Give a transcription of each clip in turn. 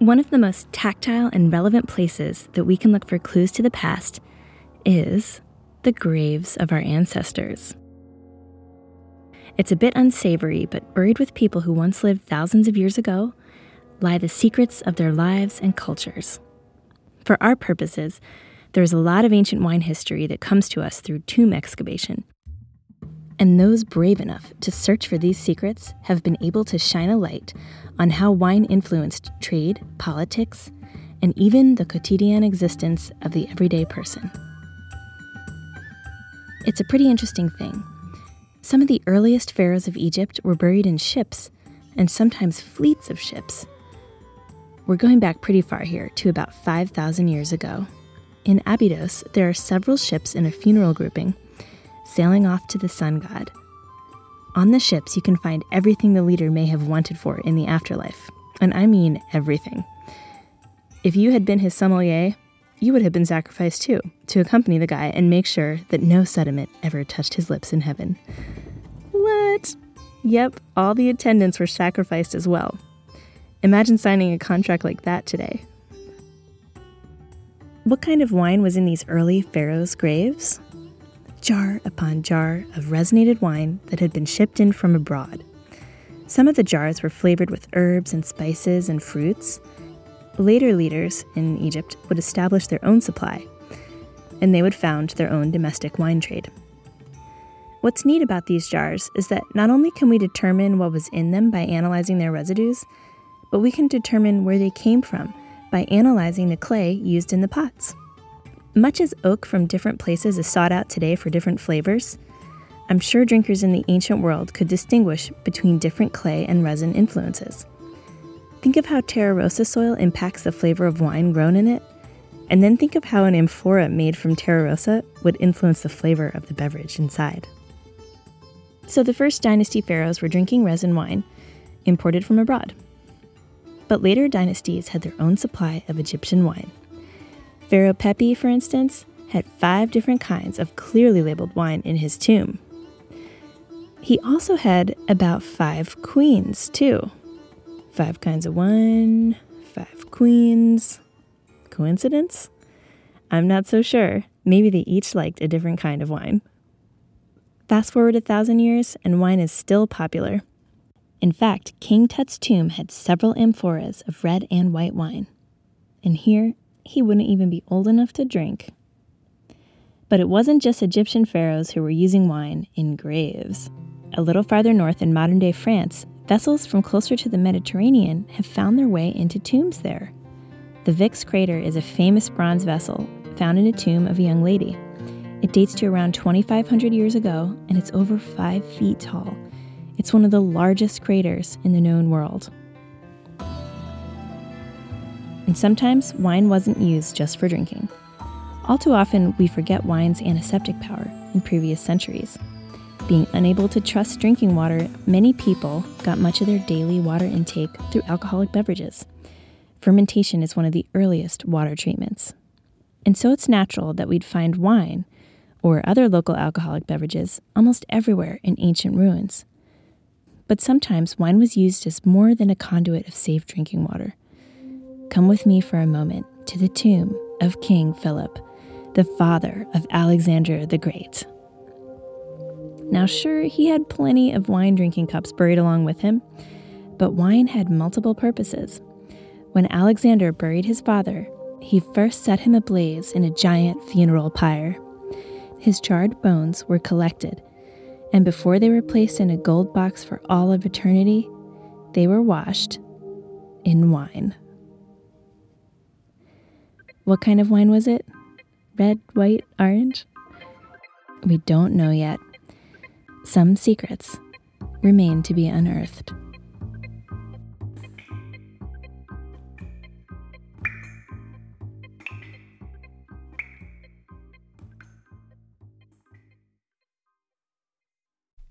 One of the most tactile and relevant places that we can look for clues to the past is the graves of our ancestors. It's a bit unsavory, but buried with people who once lived thousands of years ago lie the secrets of their lives and cultures. For our purposes, there is a lot of ancient wine history that comes to us through tomb excavation. And those brave enough to search for these secrets have been able to shine a light on how wine influenced trade, politics, and even the quotidian existence of the everyday person. It's a pretty interesting thing. Some of the earliest pharaohs of Egypt were buried in ships, and sometimes fleets of ships. We're going back pretty far here to about 5,000 years ago. In Abydos, there are several ships in a funeral grouping sailing off to the sun god. On the ships, you can find everything the leader may have wanted for in the afterlife. And I mean everything. If you had been his sommelier, you would have been sacrificed too, to accompany the guy and make sure that no sediment ever touched his lips in heaven. What? Yep, all the attendants were sacrificed as well. Imagine signing a contract like that today. What kind of wine was in these early pharaohs' graves? Jar upon jar of resinated wine that had been shipped in from abroad. Some of the jars were flavored with herbs and spices and fruits. Later leaders in Egypt would establish their own supply, and they would found their own domestic wine trade. What's neat about these jars is that not only can we determine what was in them by analyzing their residues, but we can determine where they came from by analyzing the clay used in the pots. Much as oak from different places is sought out today for different flavors, I'm sure drinkers in the ancient world could distinguish between different clay and resin influences. Think of how Terra Rosa soil impacts the flavor of wine grown in it, and then think of how an amphora made from Terra Rosa would influence the flavor of the beverage inside. So the first dynasty pharaohs were drinking resin wine, imported from abroad. But later dynasties had their own supply of Egyptian wine. Pharaoh Pepi, for instance, had five different kinds of clearly labeled wine in his tomb. He also had about five queens, too. Five kinds of wine, five queens. Coincidence? I'm not so sure. Maybe they each liked a different kind of wine. Fast forward a thousand years, and wine is still popular. In fact, King Tut's tomb had several amphoras of red and white wine. And here, he wouldn't even be old enough to drink. But it wasn't just Egyptian pharaohs who were using wine in graves. A little farther north in modern day France, vessels from closer to the Mediterranean have found their way into tombs there. The Vix crater is a famous bronze vessel found in a tomb of a young lady. It dates to around 2,500 years ago and it's over 5 feet tall. It's one of the largest craters in the known world. And sometimes wine wasn't used just for drinking. All too often, we forget wine's antiseptic power in previous centuries. Being unable to trust drinking water, many people got much of their daily water intake through alcoholic beverages. Fermentation is one of the earliest water treatments. And so it's natural that we'd find wine or other local alcoholic beverages almost everywhere in ancient ruins. But sometimes wine was used as more than a conduit of safe drinking water. Come with me for a moment to the tomb of King Philip, the father of Alexander the Great. Now, sure, he had plenty of wine drinking cups buried along with him, but wine had multiple purposes. When Alexander buried his father, he first set him ablaze in a giant funeral pyre. His charred bones were collected, and before they were placed in a gold box for all of eternity, they were washed in wine. What kind of wine was it? Red, white, orange? We don't know yet, some secrets remain to be unearthed.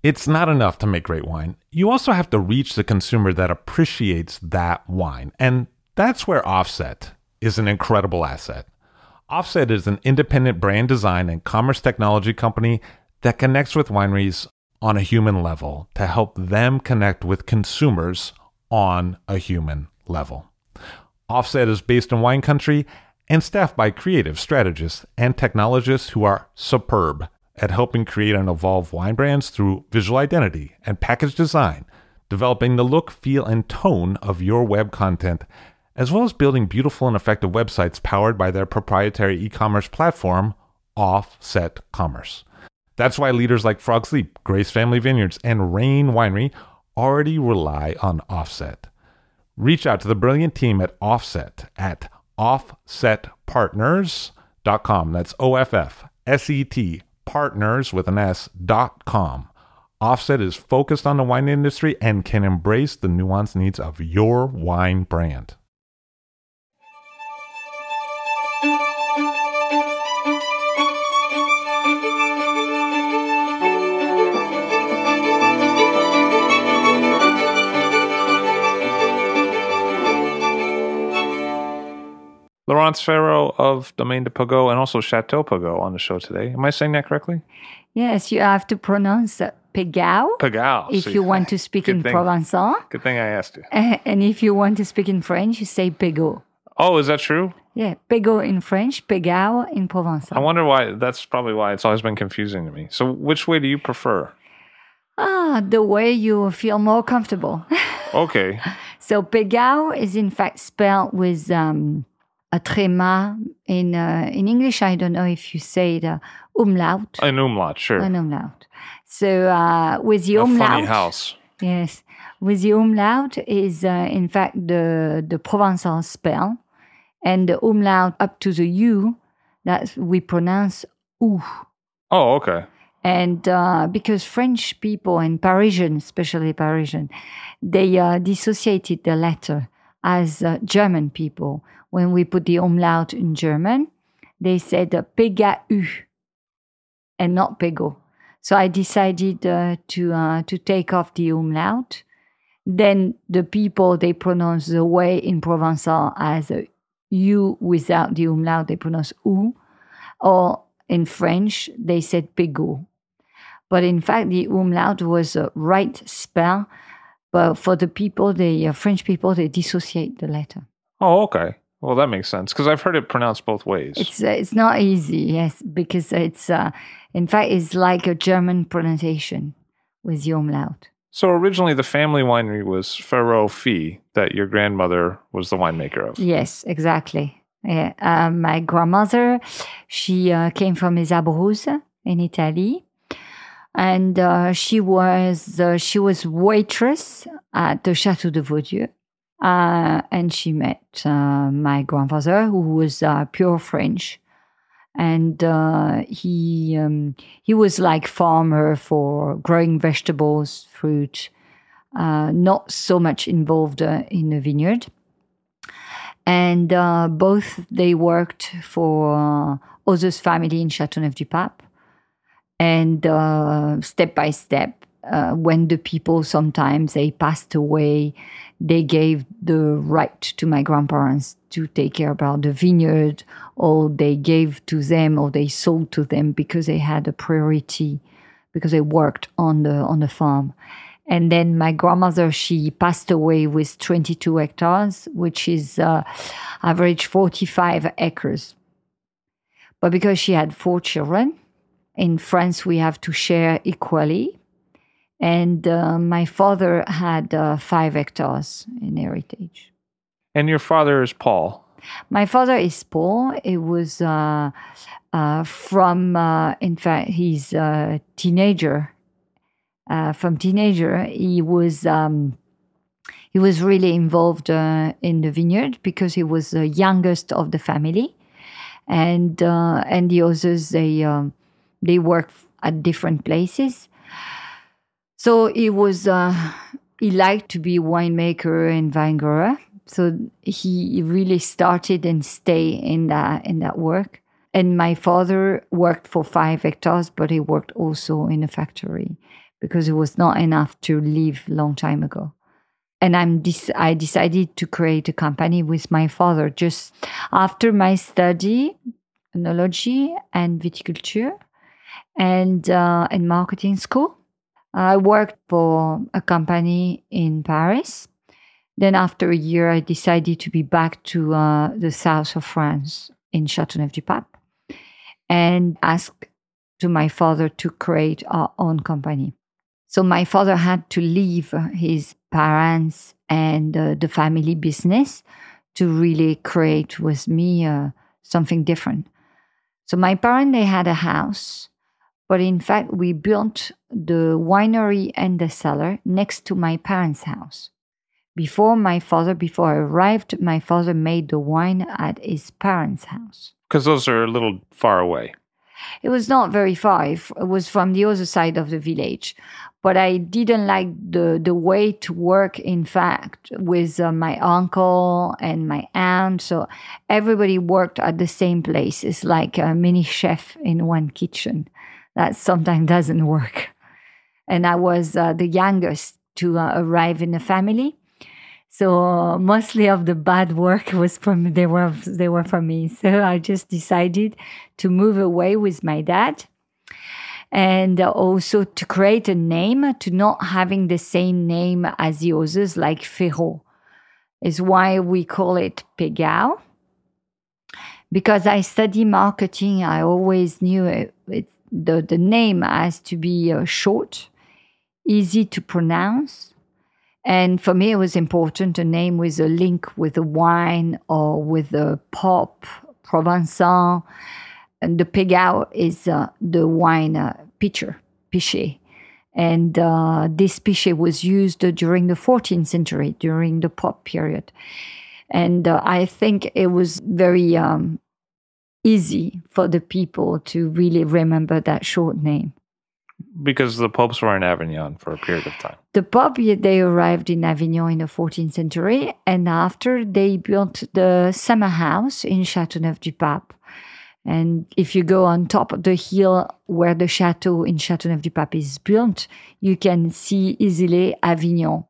It's not enough to make great wine. You also have to reach the consumer that appreciates that wine. And that's where Offset is an incredible asset. Offset is an independent brand design and commerce technology company that connects with wineries on a human level to help them connect with consumers on a human level. Offset is based in wine country and staffed by creative strategists and technologists who are superb at helping create and evolve wine brands through visual identity and package design, developing the look, feel, and tone of your web content, as well as building beautiful and effective websites powered by their proprietary e commerce platform, Offset Commerce. That's why leaders like Frog Leap, Grace Family Vineyards, and Rain Winery already rely on Offset. Reach out to the brilliant team at Offset at offsetpartners.com. That's O F F S E T partners with an S dot com. Offset is focused on the wine industry and can embrace the nuanced needs of your wine brand. Laurence Feraud of Domaine de Pegau and also Chateau Pegau on the show today. Am I saying that correctly? Yes, you have to pronounce Pegao. Pegao. If See, you want to speak in thing. Provençal. Good thing I asked you. And if you want to speak in French, you say Pego. Oh, is that true? Yeah, Pego in French, Pegao in Provençal. I wonder why. That's probably why it's always been confusing to me. So, which way do you prefer? Ah, the way you feel more comfortable. Okay. so Pegao is in fact spelled with um, a tréma. In, uh, in English, I don't know if you say it, uh, umlaut. An umlaut, sure. An umlaut. So uh, with the A umlaut. funny house. Yes. With the umlaut is uh, in fact the the Provençal spell, and the umlaut up to the U that we pronounce ou. Oh, okay. And uh, because French people and Parisian, especially Parisian, they uh, dissociated the letter as uh, German people. When we put the umlaut in German, they said uh, and not pego. So I decided uh, to uh, to take off the umlaut. Then the people they pronounce the way in Provençal as a U without the umlaut, they pronounce ou, or in French they said pego. But in fact, the umlaut was a right spell. But for the people, the uh, French people, they dissociate the letter. Oh, okay. Well, that makes sense because I've heard it pronounced both ways. It's uh, it's not easy, yes, because it's uh, in fact it's like a German pronunciation with the umlaut. so, originally, the family winery was Feraud Fils, that your grandmother was the winemaker of. Yes, exactly. Yeah. Uh, my grandmother, she uh, came from Les in Italy, and uh, she was uh, she was waitress at the Château de Vaudieu. Uh, and she met uh, my grandfather, who was uh, pure French, and uh, he um, he was like farmer for growing vegetables, fruit, uh, not so much involved uh, in the vineyard. And both they worked for uh, Others family in Châteauneuf du Pape, And step by step, uh, when the people sometimes they passed away, they gave the right to my grandparents to take care about the vineyard, or they gave to them, or they sold to them because they had a priority, because they worked on the on the farm. And then my grandmother, she passed away with 22 hectares, which is uh, average 45 acres. But because she had four children, in France we have to share equally. And uh, my father had uh, five hectares in heritage. And your father is Paul. My father is Paul. It was uh, uh from, uh, in fact, he's a teenager. Uh, from teenager, he was um, he was really involved in the vineyard because he was the youngest of the family, and and the others they um, they work at different places. So he was uh, he liked to be winemaker and vine grower. So he really started and stay in that in that work. And my father worked for five hectares, but he worked also in a factory because it was not enough to live long time ago. And I'm I decided to create a company with my father just after my study, enology and viticulture and uh, in marketing school. I worked for a company in Paris. Then, after a year, I decided to be back to uh, the south of France in Châteauneuf-du-Pape and asked to my father to create our own company. So, my father had to leave his parents and uh, the family business to really create with me uh, something different. So, my parents, they had a house but in fact, we built the winery and the cellar next to my parents' house. Before my father, before I arrived, my father made the wine at his parents' house. Because those are a little far away. It was not very far. It was from the other side of the village. But I didn't like the, the way to work, in fact, with uh, my uncle and my aunt. So everybody worked at the same place. It's like a mini chef in one kitchen that sometimes doesn't work. And I was uh, the youngest to uh, arrive in the family. So mostly of the bad work was from they were they were from me. So I just decided to move away with my dad, and also to create a name to not having the same name as the others, like Feraud, is why we call it Pégao. Because I study marketing, I always knew it, it the, the name has to be uh, short, easy to pronounce. And for me, it was important a name with a link with the wine or with the pop, Provençal. And the Pégao is uh, the wine uh, pitcher, pichet. And uh, this pichet was used during the 14th century, during the pop period. And uh, I think it was very um, easy for the people to really remember that short name. Because the popes were in Avignon for a period of time. The pope, they arrived in Avignon in the 14th century, and after they built the summer house in Châteauneuf-du-Pape. And if you go on top of the hill where the chateau in Châteauneuf-du-Pape is built, you can see easily Avignon.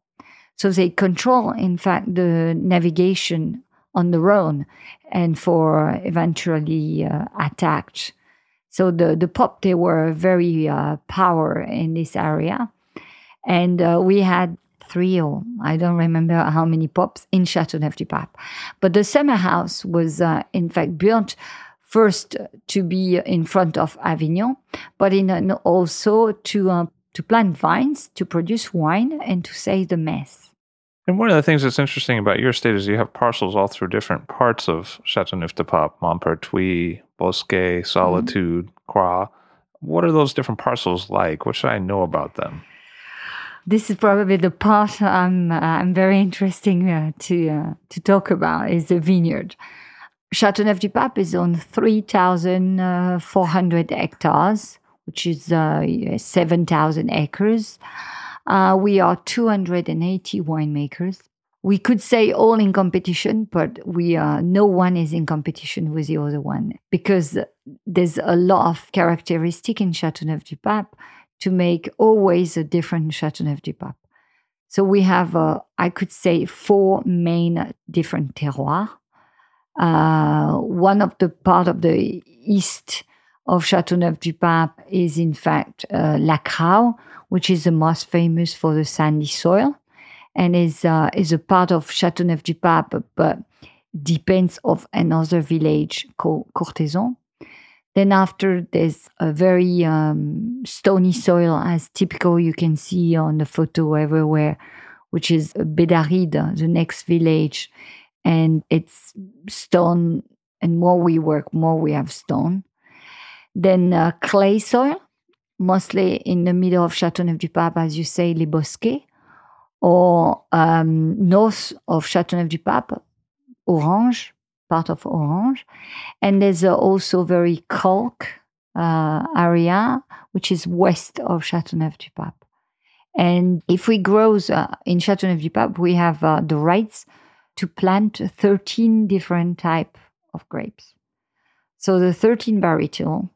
So they control, in fact, the navigation on the Rhone and for eventually uh, attacked. So the, the pop, they were very uh, power in this area. And uh, we had three or I don't remember how many pops in Châteauneuf-du-Pape. But the summer house was uh, in fact built first to be in front of Avignon, but in also to uh, to plant vines, to produce wine, and to say the mess. And one of the things that's interesting about your state is you have parcels all through different parts of Chateauneuf-du-Pape, Maupertuis, Bosquet, Solitude, mm-hmm. Croix. What are those different parcels like? What should I know about them? This is probably the part I'm, uh, I'm very interesting uh, to, uh, to talk about is the vineyard. Chateauneuf-du-Pape is on 3,400 hectares, which is uh, 7,000 acres. Uh, we are 280 winemakers. We could say all in competition, but we are no one is in competition with the other one because there's a lot of characteristic in Châteauneuf-du-Pape to make always a different Châteauneuf-du-Pape. So we have, uh, I could say, four main different terroirs. Uh, one of the part of the east of Châteauneuf-du-Pape is in fact uh, La Crau, which is the most famous for the sandy soil and is uh, is a part of Châteauneuf-du-Pape, but depends of another village called Courthézon. Then after there's a very um, stony soil, as typical you can see on the photo everywhere, which is Bédarrides, the next village, and it's stone. And more we work, more we have stone. Then uh, clay soil, mostly in the middle of Châteauneuf-du-Pape, as you say, Les Bosquets or um, north of Châteauneuf-du-Pape, Orange, part of Orange. And there's also very calc uh, area, which is west of Châteauneuf-du-Pape. And if we grow uh, in Châteauneuf-du-Pape, we have uh, the rights to plant 13 different type of grapes. So the 13 varietal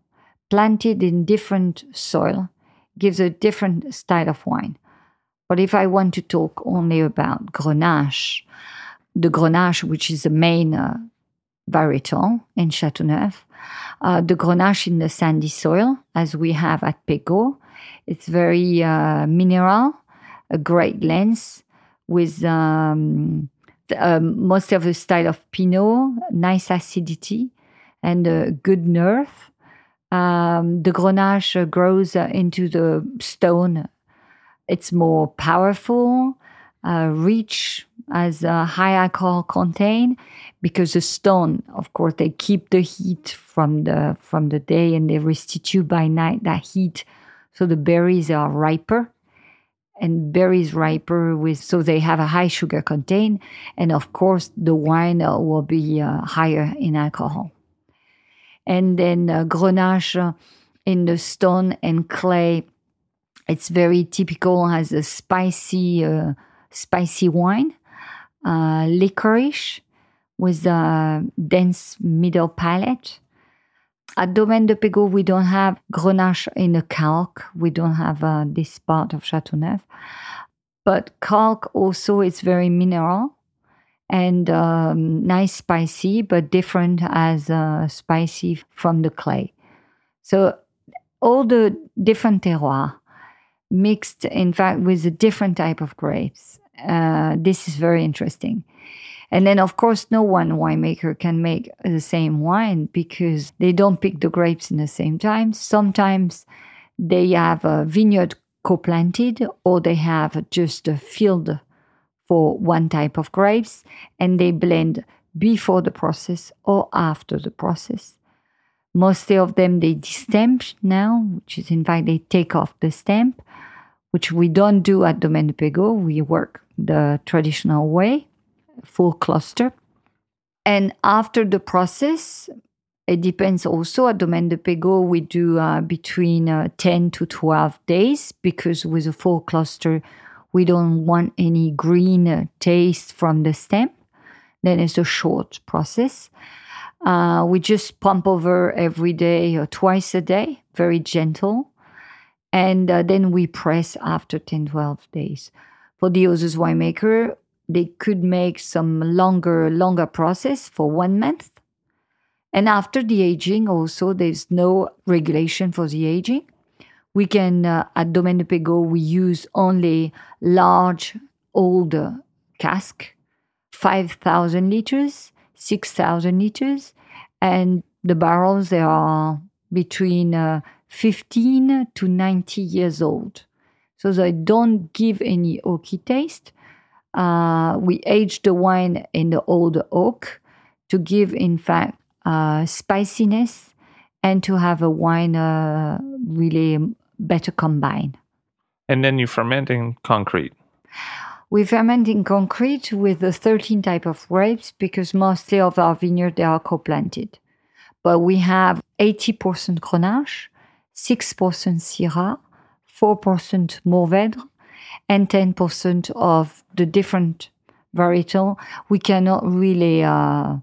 planted in different soil gives a different style of wine. But if I want to talk only about Grenache, the Grenache, which is the main uh, varietal in Châteauneuf, uh, the Grenache in the sandy soil, as we have at Pégau, it's very uh, mineral, a great lens with um, the, um, most of the style of Pinot, nice acidity, and a good nerve. Um, the Grenache grows uh, into the stone it's more powerful, uh, rich, as a high alcohol content because the stone, of course, they keep the heat from the from the day and they restitute by night that heat, so the berries are riper. And berries riper with so they have a high sugar content, and of course the wine uh, will be uh, higher in alcohol. And then uh, Grenache in the stone and clay it's very typical as a spicy, uh, spicy wine, uh, licorice with a dense middle palate. At Domaine de Pégau, we don't have Grenache in the calc. We don't have uh, this part of Châteauneuf. But calc also is very mineral and um, nice spicy, but different as uh, spicy from the clay. So all the different terroirs mixed, in fact, with a different type of grapes. Uh, this is very interesting. And then, of course, no one winemaker can make the same wine because they don't pick the grapes in the same time. Sometimes they have a vineyard co-planted or they have just a field for one type of grapes and they blend before the process or after the process. Mostly of them they destamp now, which is in fact they take off the stamp which we don't do at Domaine de Pégau. We work the traditional way, full cluster. And after the process, it depends also at Domaine de Pégau, we do uh, between uh, 10 to 12 days because with a full cluster, we don't want any green uh, taste from the stem. Then it's a short process. Uh, we just pump over every day or twice a day, very gentle and uh, then we press after 10 12 days. For the others winemaker they could make some longer longer process for one month. And after the aging also there's no regulation for the aging. We can uh, at domaine pégau we use only large older cask 5000 liters 6000 liters. And the barrels they are between uh, 15 to 90 years old. So they don't give any oaky taste. Uh, we age the wine in the old oak to give, in fact, uh, spiciness and to have a wine uh, really better combined. And then you ferment in concrete. We ferment in concrete with the 13 type of grapes because mostly of our vineyard they are co-planted. But we have 80% Grenache, 6% Syrah, 4% Mourvèdre, and 10% of the different varietal, we cannot really uh,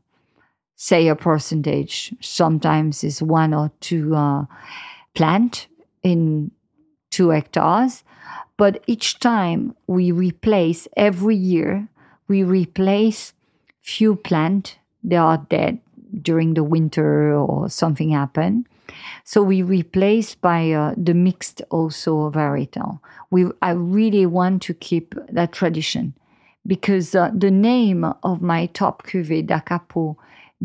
say a percentage. Sometimes it's one or two uh, plant in two hectares, but each time we replace every year, we replace few plant. They are dead during the winter or something happened. So we replace by uh, the mixed also varietal. We I really want to keep that tradition because uh, the name of my top cuvée da Capo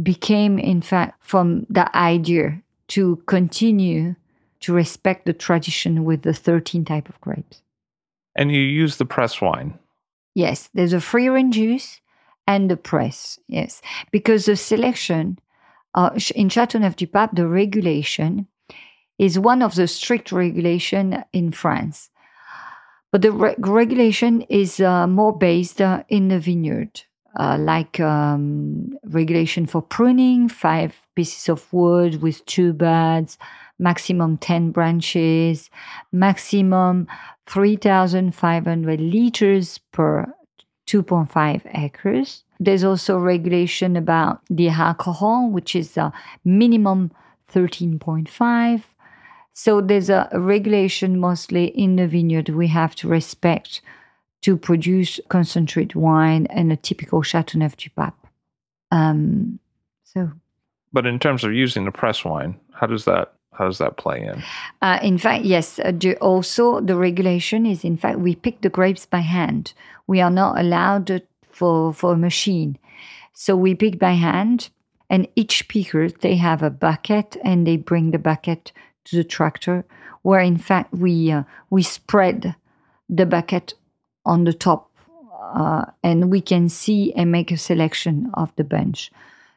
became in fact from the idea to continue to respect the tradition with the 13 type of grapes. And you use the press wine. Yes, there's a free range juice and the press. Yes, because the selection uh, in Châteauneuf-du-Pape, the regulation is one of the strict regulation in France. But the re- regulation is uh, more based uh, in the vineyard, uh, like um, regulation for pruning, five pieces of wood with two buds, maximum 10 branches, maximum 3,500 liters per 2.5 acres. There's also regulation about the alcohol, which is a minimum 13.5. So there's a regulation mostly in the vineyard we have to respect to produce concentrate wine and a typical Chateauneuf du Pape. Um, so, but in terms of using the press wine, how does that how does that play in? Uh, in fact, yes. Uh, also, the regulation is in fact we pick the grapes by hand. We are not allowed for for a machine, so we pick by hand. And each picker they have a bucket and they bring the bucket to the tractor, where in fact we uh, we spread the bucket on the top, uh, and we can see and make a selection of the bunch.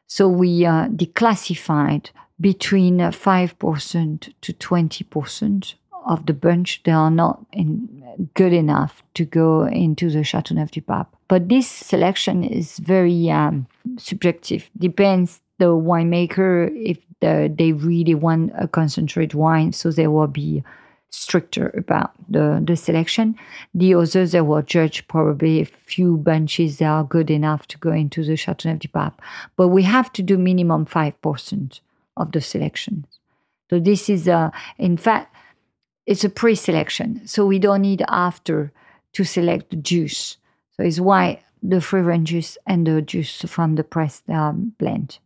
So we uh, declassified between 5% to 20% of the bunch they are not in, good enough to go into the Chateauneuf du Pape. But this selection is very um, subjective. Depends the winemaker if the, they really want a concentrate wine, so they will be stricter about the, the selection. The others, they will judge probably a few bunches that are good enough to go into the Chateauneuf du Pape. But we have to do minimum 5% of the selection. So this is, a, in fact, it's a pre-selection. So we don't need after to select the juice. So it's why the free range juice and the juice from the press are blend.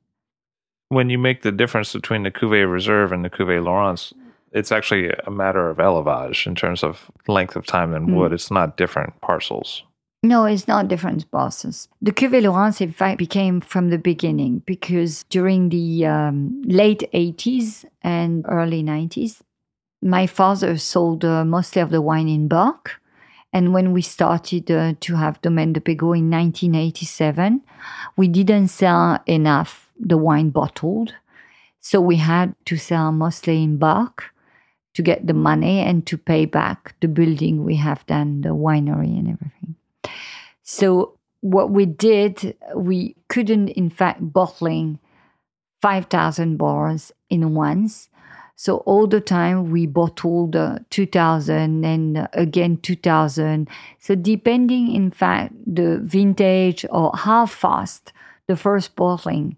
When you make the difference between the Cuvée Reserve and the Cuvée Laurence, it's actually a matter of élevage in terms of length of time and mm. wood. It's not different parcels. No, it's not different bosses. The Cuvée Laurence, in fact, became from the beginning because during the um, late 80s and early 90s, my father sold uh, mostly of the wine in bulk. And when we started uh, to have Domaine de Pégau in 1987, we didn't sell enough the wine bottled. So we had to sell mostly in bulk to get the money and to pay back the building we have done, the winery and everything. So what we did, we couldn't in fact bottling 5,000 bars in once. So all the time we bottled uh, 2000 and uh, again 2000. So depending in fact the vintage or how fast the first bottling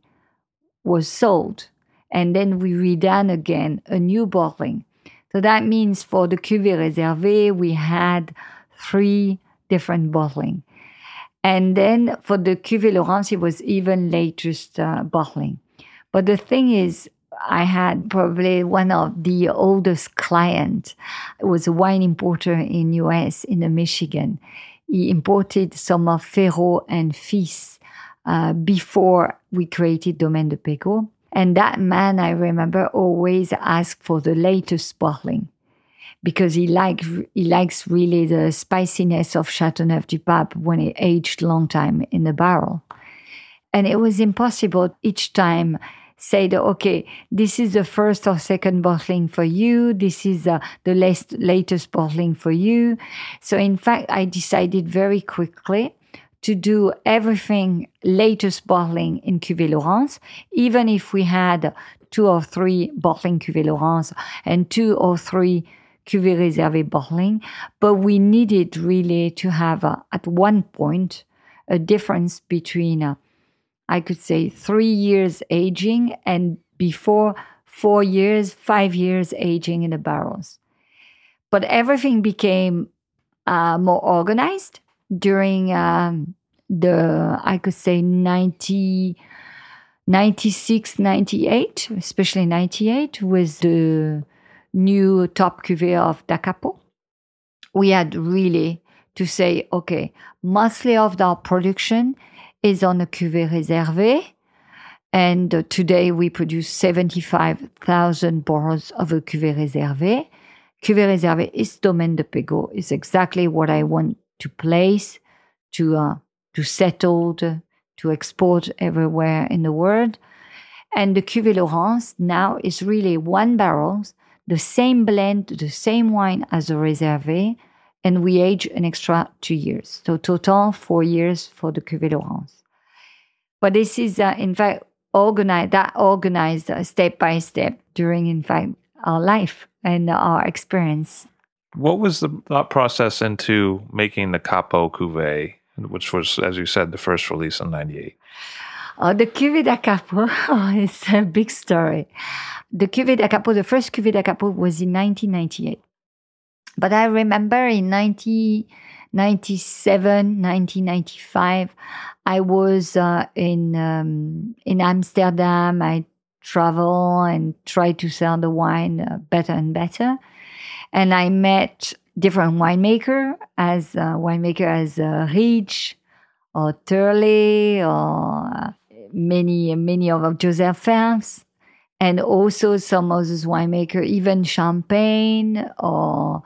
was sold. And then we redone again a new bottling. So that means for the Cuvée Réservé, we had three different bottling. And then for the Cuvée Laurence, it was even latest uh, bottling. But the thing is, I had probably one of the oldest client. It was a wine importer in US, in the Michigan. He imported some of Feraud and Fils uh, before we created Domaine de Pégau. And that man, I remember, always asked for the latest bottling because he like he likes really the spiciness of Chateauneuf du Pape when it aged long time in the barrel. And it was impossible each time that okay, this is the first or second bottling for you, this is uh, the latest latest bottling for you. So in fact, I decided very quickly to do everything latest bottling in Cuvée Laurence, even if we had two or three bottling Cuvée Laurence and two or three cuvée réservée bottling, but we needed really to have uh, at one point a difference between, uh, I could say, three years aging and before four years, five years aging in the barrels. But everything became uh, more organized during um, the, I could say, 90, 96, 98, especially 98, with the new top cuvée of Da Capo. We had really to say, okay, mostly of our production is on a cuvée réservée. And uh, today we produce 75,000 bottles of a cuvée réservée. Cuvée réservée is Domaine de Pégau, is exactly what I want to place, to, uh, to settle, to, export everywhere in the world. And the Cuvée Laurence now is really one barrel, the same blend, the same wine as a réservé, and we age an extra two years. So total four years for the Cuvée Laurence. But this is, uh, in fact, organized, that organized uh, step by step during, in fact, our life and our experience. What was the thought process into making Da Capo Cuvée, which was, as you said, the first release in 98? Uh, the Cuvée da Capo is a big story. The Cuvée da Capo, the first Cuvée da Capo was in 1998. But I remember in 1997, 1995, I was uh, in um, in Amsterdam. I travel and try to sell the wine uh, better and better. And I met different winemaker as uh, winemaker as uh, Rich or Turley or uh, many many of Joseph Fares and also some those winemaker even Champagne or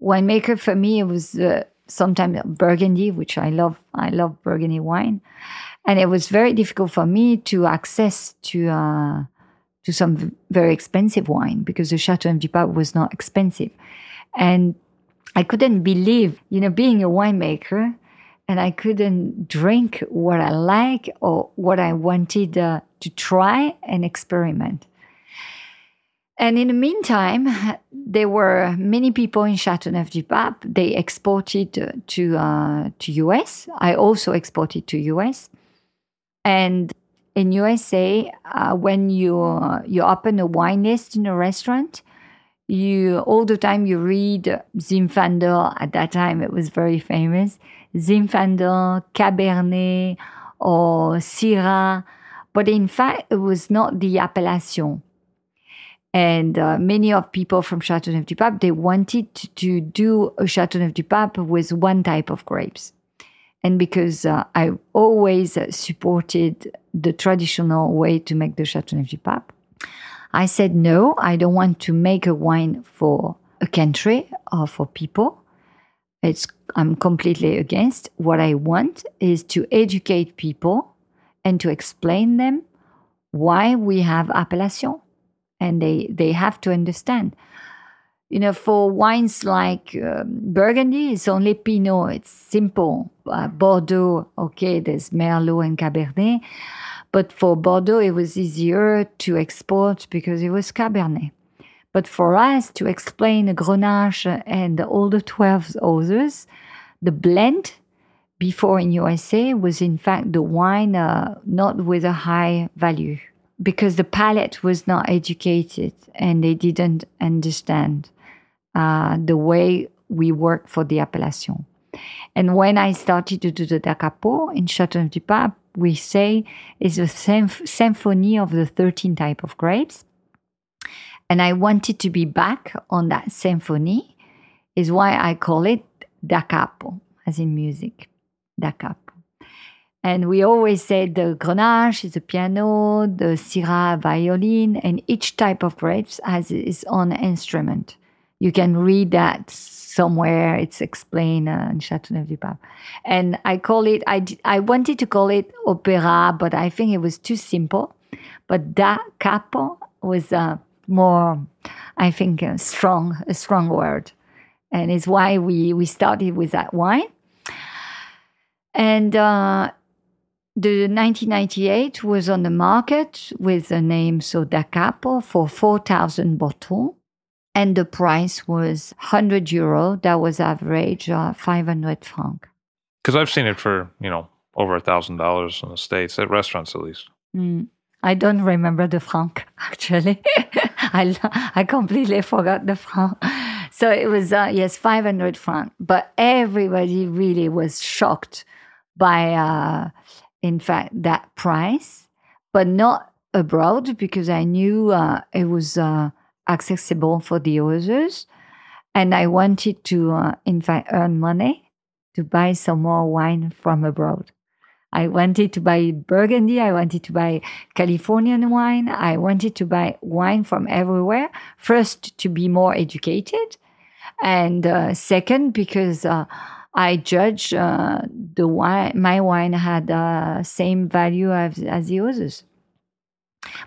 winemaker for me it was uh, sometimes Burgundy, which I love. I love Burgundy wine, and it was very difficult for me to access to uh, to some very expensive wine because the Chateau du Pape was not expensive, and I couldn't believe, you know, being a winemaker, and I couldn't drink what I like or what I wanted uh, to try and experiment. And in the meantime, there were many people in Châteauneuf-du-Pape. They exported to uh, to US. I also exported to US. And in USA, uh, when you uh, you open a wine list in a restaurant, you all the time you read Zinfandel. At that time, it was very famous. Zinfandel, Cabernet, or Syrah. But in fact, it was not the appellation and uh, many of people from Châteauneuf-du-Pape, they wanted to, do a Châteauneuf-du-Pape with one type of grapes. And because uh, I always supported the traditional way to make the Châteauneuf-du-Pape, I said, no, I don't want to make a wine for a country or for people. It's, I'm completely against. What I want is to educate people and to explain them why we have appellation and they they have to understand. You know for wines like um, burgundy it's only pinot. It's simple. Uh, bordeaux okay there's merlot and cabernet. But for bordeaux it was easier to export because it was cabernet. But for us to explain grenache and all the 12 others the blend before in usa was in fact the wine uh, not with a high value because the palate was not educated and they didn't understand uh, the way we work for the appellation. And when I started to do the Da Capo in Chateau du Pape, we say it's a symph- symphony of the 13 type of grapes. And I wanted to be back on that symphony, is why I call it Da Capo, as in music, Da Capo. And we always said the Grenache is a piano, the Syrah violin, and each type of grapes has its own instrument. You can read that somewhere. It's explained uh, in Châteauneuf-du-Pape. And I call it, I, I wanted to call it opera, but I think it was too simple. But da capo was uh, more, I think, a strong, a strong word. And it's why we, we started with that wine. And uh, the 1998 was on the market with the name so Da Capo for 4,000 bottles. And the price was 100 euro. That was average uh, 500 franc. Because I've seen it for you know over a thousand dollars in the states at restaurants at least. Mm. I don't remember the franc actually. I I completely forgot the franc. So it was uh, yes, five hundred franc. But everybody really was shocked by, uh, in fact, that price, but not abroad because I knew uh, it was uh, accessible for the others, and I wanted to, uh, in fact, earn money to buy some more wine from abroad. I wanted to buy Burgundy. I wanted to buy Californian wine. I wanted to buy wine from everywhere. First, to be more educated. And uh, second, because uh, I judge uh, the wine, my wine had the uh, same value as, as the others.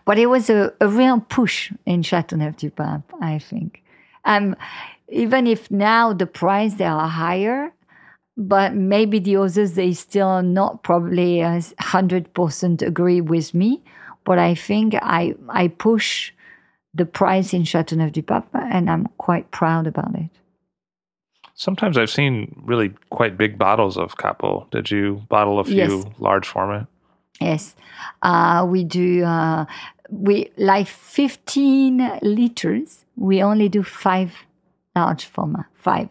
But it was a, a real push in Châteauneuf-du-Pape, I think. Um, even if now the price they are higher, but maybe the others they still not probably hundred percent agree with me. But I think I I push the price in Châteauneuf-du-Pape, and I'm quite proud about it. Sometimes I've seen really quite big bottles of Capo. Did you bottle a few yes. large format? Yes, uh, we do. Uh, we like 15 liters. We only do five large format. Five.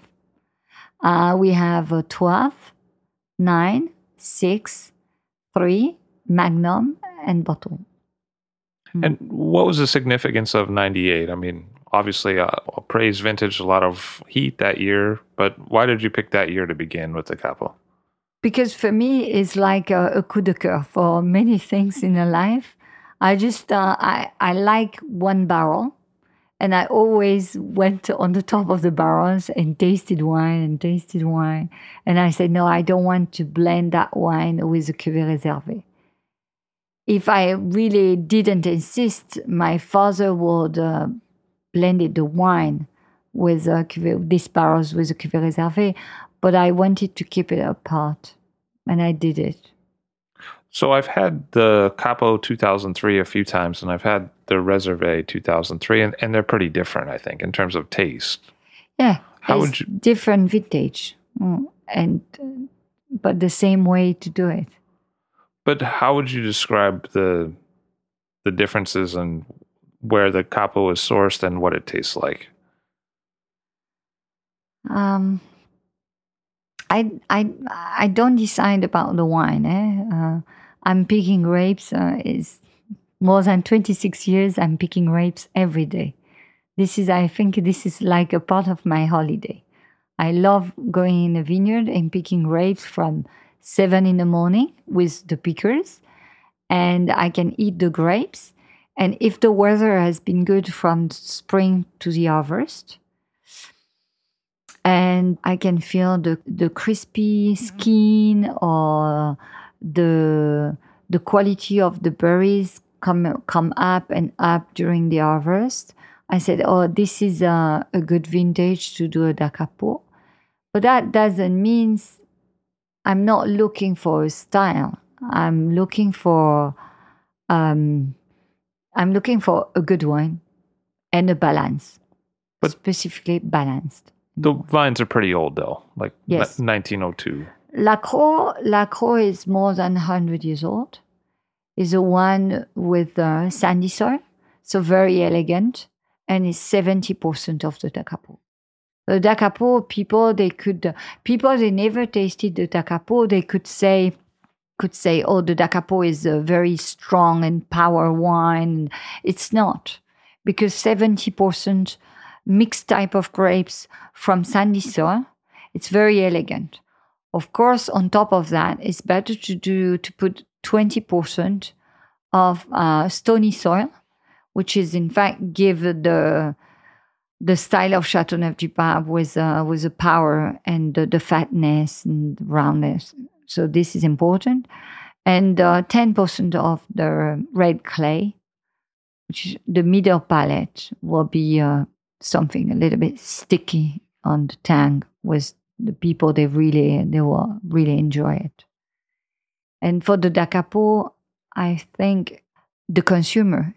Uh, we have uh, 12, 9, 6, 3, Magnum, and bottle. Hmm. And what was the significance of 98? I mean, obviously, uh, praise vintage, a lot of heat that year, but why did you pick that year to begin with the Capo? Because for me, it's like a, a coup de coeur for many things in a life. I just, uh, I, I like one barrel and I always went on the top of the barrels and tasted wine and tasted wine. And I said, no, I don't want to blend that wine with a cuvée réservé. If I really didn't insist, my father would uh, blend the wine with a cuvée, these barrels with a cuvée réservé, but I wanted to keep it apart, and I did it. So I've had the Capo 2003 a few times, and I've had the Reserve 2003, and, and they're pretty different, I think, in terms of taste. Yeah, how would you different vintage, mm, and but the same way to do it. But how would you describe the the differences in where the Capo is sourced and what it tastes like? Um, I I I don't decide about the wine. Eh? Uh, I'm picking grapes. Uh, is more than 26 years. I'm picking grapes every day. This is, I think, this is like a part of my holiday. I love going in a vineyard and picking grapes from seven in the morning with the pickers, and I can eat the grapes. And if the weather has been good from spring to the harvest, and I can feel the, the crispy skin or the the quality of the berries come come up and up during the harvest. I said, "Oh, this is a, a good vintage to do a Da Capo," but that doesn't mean I'm not looking for a style. I'm looking for um, I'm looking for a good wine and a balance, but specifically balanced. The vines are pretty old, though, like yes. 1902. Lacroix, Lacroix is more than 100 years old. Is a one with uh, sandy soil, so very elegant, and is 70% of the Da The Da people they could uh, people they never tasted the Da they could say could say, oh, the Da Capo is a very strong and power wine. It's not, because 70% mixed type of grapes from sandy soil. It's very elegant. Of course, on top of that, it's better to do to put 20% of uh, stony soil, which is in fact give the the style of Chateauneuf du Pape with uh, with the power and the, the, fatness and roundness. So this is important, and uh, 10% of the red clay, which is the middle palette will be uh, something a little bit sticky on the tank with the people they really they will really enjoy it. And for the Da Capo, I think the consumer,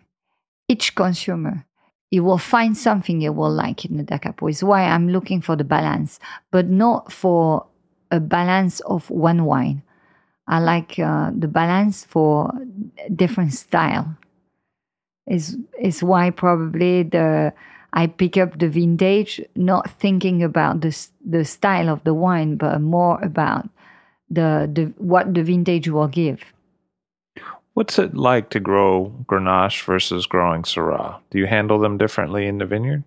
each consumer, he will find something he will like in the Da Capo. Is why I'm looking for the balance, but not for a balance of one wine. I like uh, the balance for different style. Is is why probably the I pick up the vintage, not thinking about the the style of the wine, but more about the, the what the vintage will give. What's it like to grow Grenache versus growing Syrah? Do you handle them differently in the vineyard?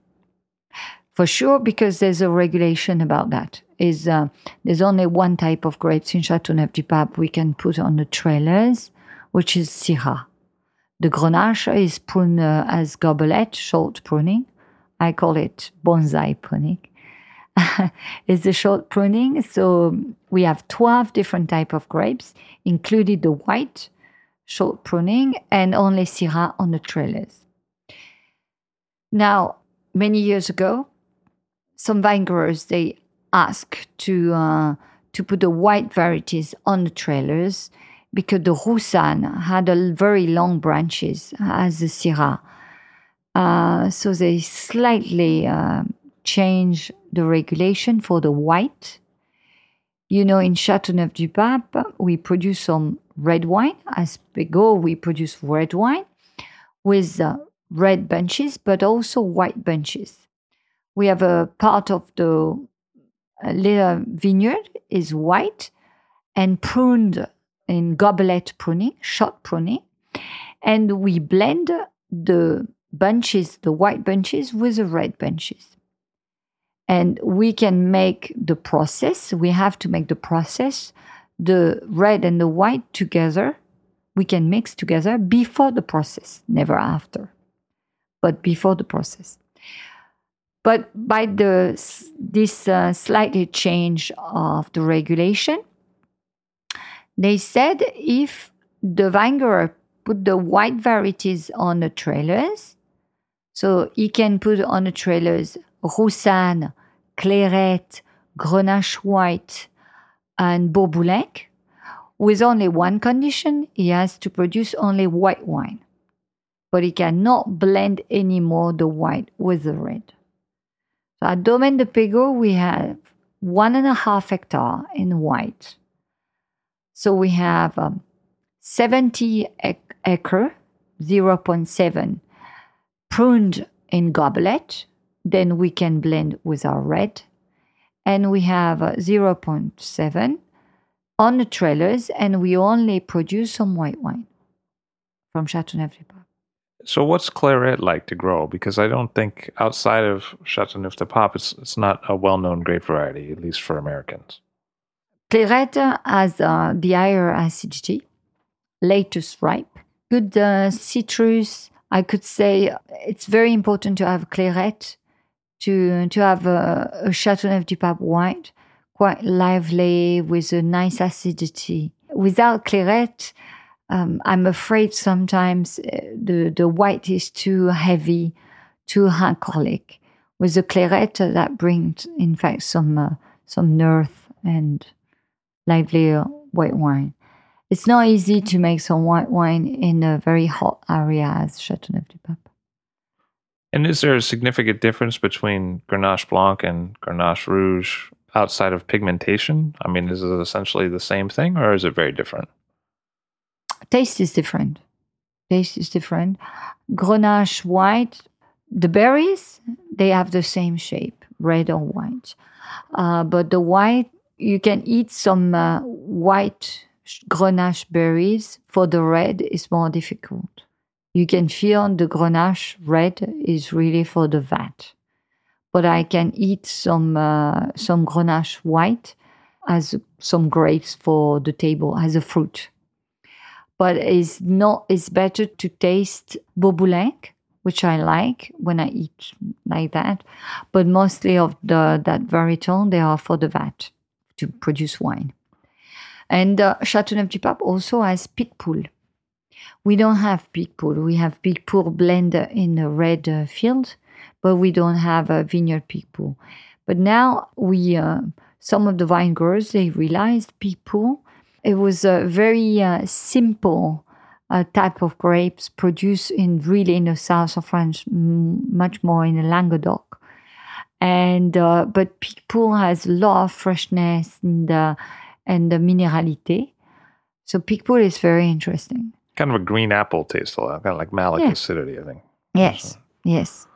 For sure, because there's a regulation about that. Is uh, there's only one type of grapes in Châteauneuf du Pape we can put on the trailers, which is Syrah. The Grenache is pruned uh, as gobelet, short pruning. I call it bonsai pruning. it's a short pruning. So we have 12 different type of grapes, including the white, short pruning, and only Syrah on the trailers. Now, many years ago, some vine growers, they asked to, uh, to put the white varieties on the trailers because the Roussanne had a very long branches as the Syrah. Uh, so they slightly uh, changed the regulation for the white. You know, in Châteauneuf du Pape, we produce some red wine. As Pegau, we produce red wine with uh, red bunches, but also white bunches. We have a part of the uh, little vineyard is white and pruned in goblet pruning, short pruning, and we blend the bunches, the white bunches, with the red bunches. And we can make the process, we have to make the process, the red and the white together. We can mix together before the process, never after, but before the process. But by the, this uh, slightly change of the regulation, they said if the vine put the white varieties on the trailers, so he can put on the trailers Roussanne, Clairette, Grenache White, and Bourboulenc. With only one condition, he has to produce only white wine. But he cannot blend anymore the white with the red. So at Domaine de Pegau, we have one and a half hectare in white. So we have um, 70 acre, 0.7 pruned in goblet. Then we can blend with our red. And we have 0.7 on the trailers, and we only produce some white wine from Chateauneuf du Pape. So, what's Clairette like to grow? Because I don't think outside of Chateauneuf du Pape, it's, it's not a well known grape variety, at least for Americans. Clairette has uh, the higher acidity, latest ripe, good uh, citrus, I could say it's very important to have Clairette, to to have a, a Chateauneuf du Pape white, quite lively with a nice acidity. Without Clairette, um, I'm afraid sometimes uh, the the white is too heavy, too alcoholic. With the Clairette, uh, that brings in fact some uh, some nerve and lively white wine. It's not easy to make some white wine in a very hot area as Châteauneuf du Pape. And is there a significant difference between Grenache Blanc and Grenache Rouge outside of pigmentation? I mean, is it essentially the same thing or is it very different? Taste is different. Taste is different. Grenache white, the berries, they have the same shape, red or white. Uh, but the white, you can eat some uh, white Grenache berries for the red is more difficult. You can feel the Grenache red is really for the vat. But I can eat some uh, some Grenache white as some grapes for the table as a fruit. But it's not. It's better to taste Bourboulenc, which I like when I eat like that. But mostly of the that varietal, they are for the vat to produce wine. And uh, Châteauneuf-du-Pape also has Picpoul. We don't have Picpoul. We have Picpoul blend in a red uh, field, but we don't have a vineyard Picpoul. But now we, uh, some of the vine growers, they realized Picpoul. It was a very uh, simple uh, type of grapes produced in really in the south of France, m- much more in the Languedoc. And uh, but Picpoul has a lot of freshness and uh, and the minerality. So Picpoul is very interesting. Kind of a green apple taste, a lot, kind of like malic Yeah. acidity, I think. Yes, yes.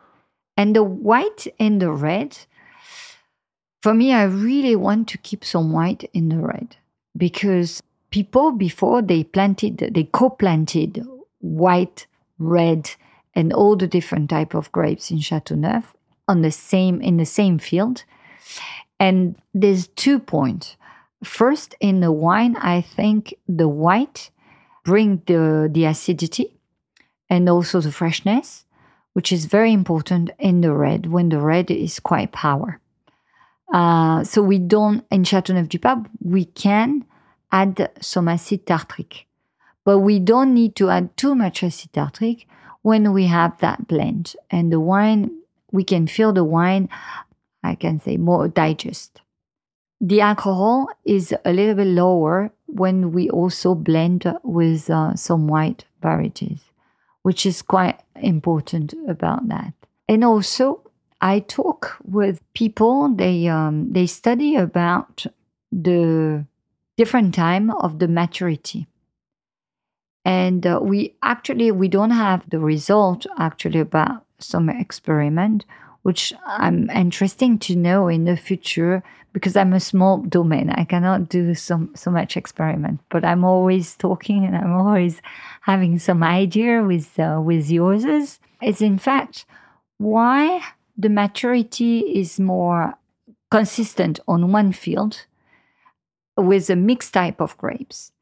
And the white and the red, for me, I really want to keep some white in the red because people before they planted, they co-planted white, red, and all the different type of grapes in Châteauneuf on the same in the same field. And there's two points. First, in the wine, I think the white bring the the acidity and also the freshness, which is very important in the red when the red is quite power. Uh, so we don't in Châteauneuf du Pape we can add some acid tartrique, but we don't need to add too much acid tartrique when we have that blend and the wine. We can feel the wine. I can say more digest. The alcohol is a little bit lower when we also blend with uh, some white varieties which is quite important about that. And also, I talk with people. They um, they study about the different time of the maturity, and uh, we actually we don't have the result actually about some experiment, which I'm interesting to know in the future because I'm a small domain. I cannot do some so much experiment, but I'm always talking and I'm always having some idea with uh, with yours. Is in fact why the maturity is more consistent on one field with a mixed type of grapes,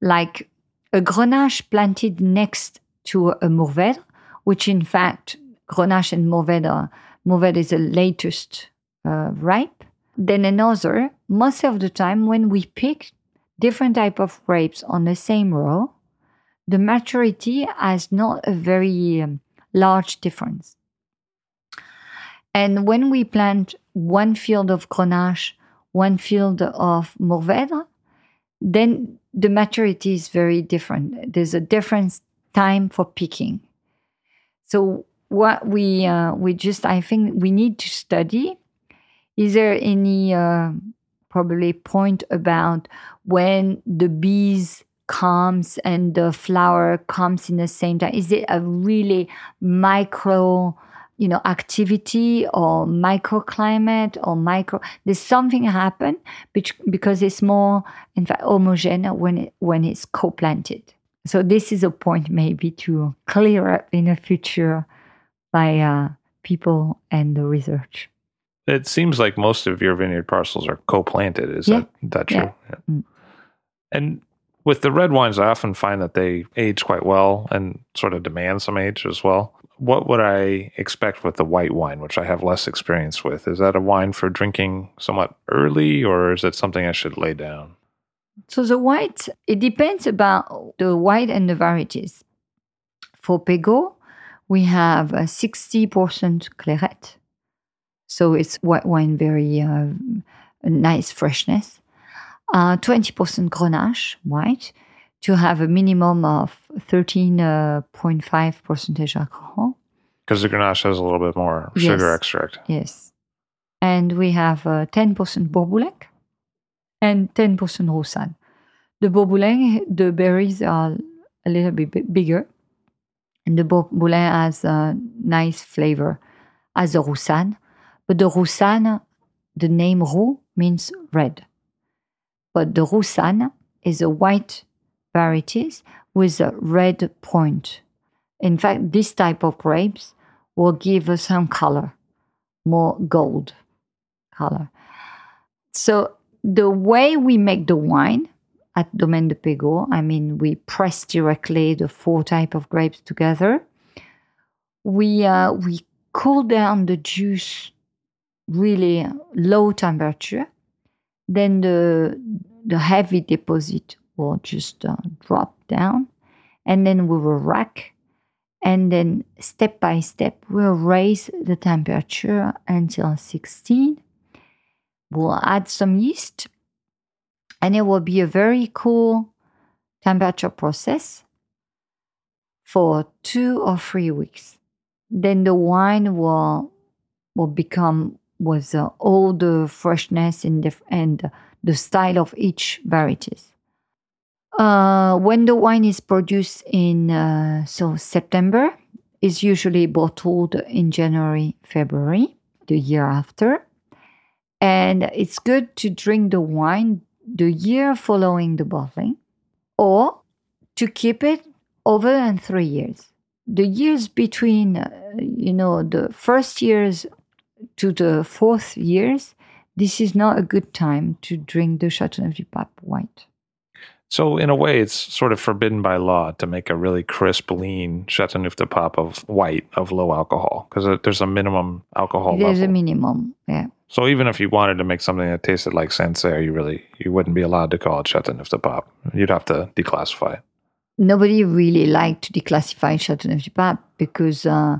like a Grenache planted next to a Mourvèdre, which in fact Grenache and Mourvèdre, Mourvèdre is the latest uh, ripe. Then another most of the time when we pick different type of grapes on the same row the maturity has not a very um, large difference and when we plant one field of grenache one field of mourvèdre then the maturity is very different there's a different time for picking so what we uh, we just i think we need to study is there any uh, probably point about when the bees comes and the flower comes in the same time? Is it a really micro, you know, activity or microclimate or micro? There's something happen which, because it's more, in fact, homogeneous when it, when it's co-planted. So this is a point maybe to clear up in the future by uh, people and the research. It seems like most of your vineyard parcels are co-planted. Is Yeah. that that true? Yeah. Yeah. Mm. And with the red wines, I often find that they age quite well and sort of demand some age as well. What would I expect with the white wine, which I have less experience with? Is that a wine for drinking somewhat early, or is it something I should lay down? So the white, it depends about the white and the varieties. For Pegau, we have a 60% Clairette. So it's white wine, very uh, nice freshness. Uh, 20% Grenache, white, to have a minimum of 13.5 percentage alcohol. Because the Grenache has a little bit more sugar extract. Yes. And we have uh, 10% Bourboulenc and 10% Roussanne. The Bourboulenc, the berries are a little bit bigger, and the Bourboulenc has a nice flavor as a Roussanne. But the Roussanne, the name Roux means red. But the Roussanne is a white varieties with a red point. In fact, this type of grapes will give us some color more gold color. So the way we make the wine at Domaine de Pégau, I mean, we press directly the four type of grapes together. We uh, we cool down the juice really low temperature. Then the the heavy deposit will just uh, drop down, and then we will rack and then step by step we'll raise the temperature until 16 we'll add some yeast and it will be a very cool temperature process for two or three weeks then the wine will will become with uh, all the freshness and the, and the style of each varieties. Uh, when the wine is produced in uh, so September, is usually bottled in January, February, the year after, and it's good to drink the wine the year following the bottling, or to keep it over and three years. The years between, uh, you know, the first years to the fourth years, this is not a good time to drink the Chateauneuf du Pape white. So, in a way, it's sort of forbidden by law to make a really crisp, lean Chateauneuf du Pape of white of low alcohol because there's a minimum alcohol There's level. a minimum, yeah. so, even if you wanted to make something that tasted like Sancerre, you really you wouldn't be allowed to call it Chateauneuf du Pape. You'd have to declassify it. Nobody really liked to declassify Chateauneuf du Pape because uh,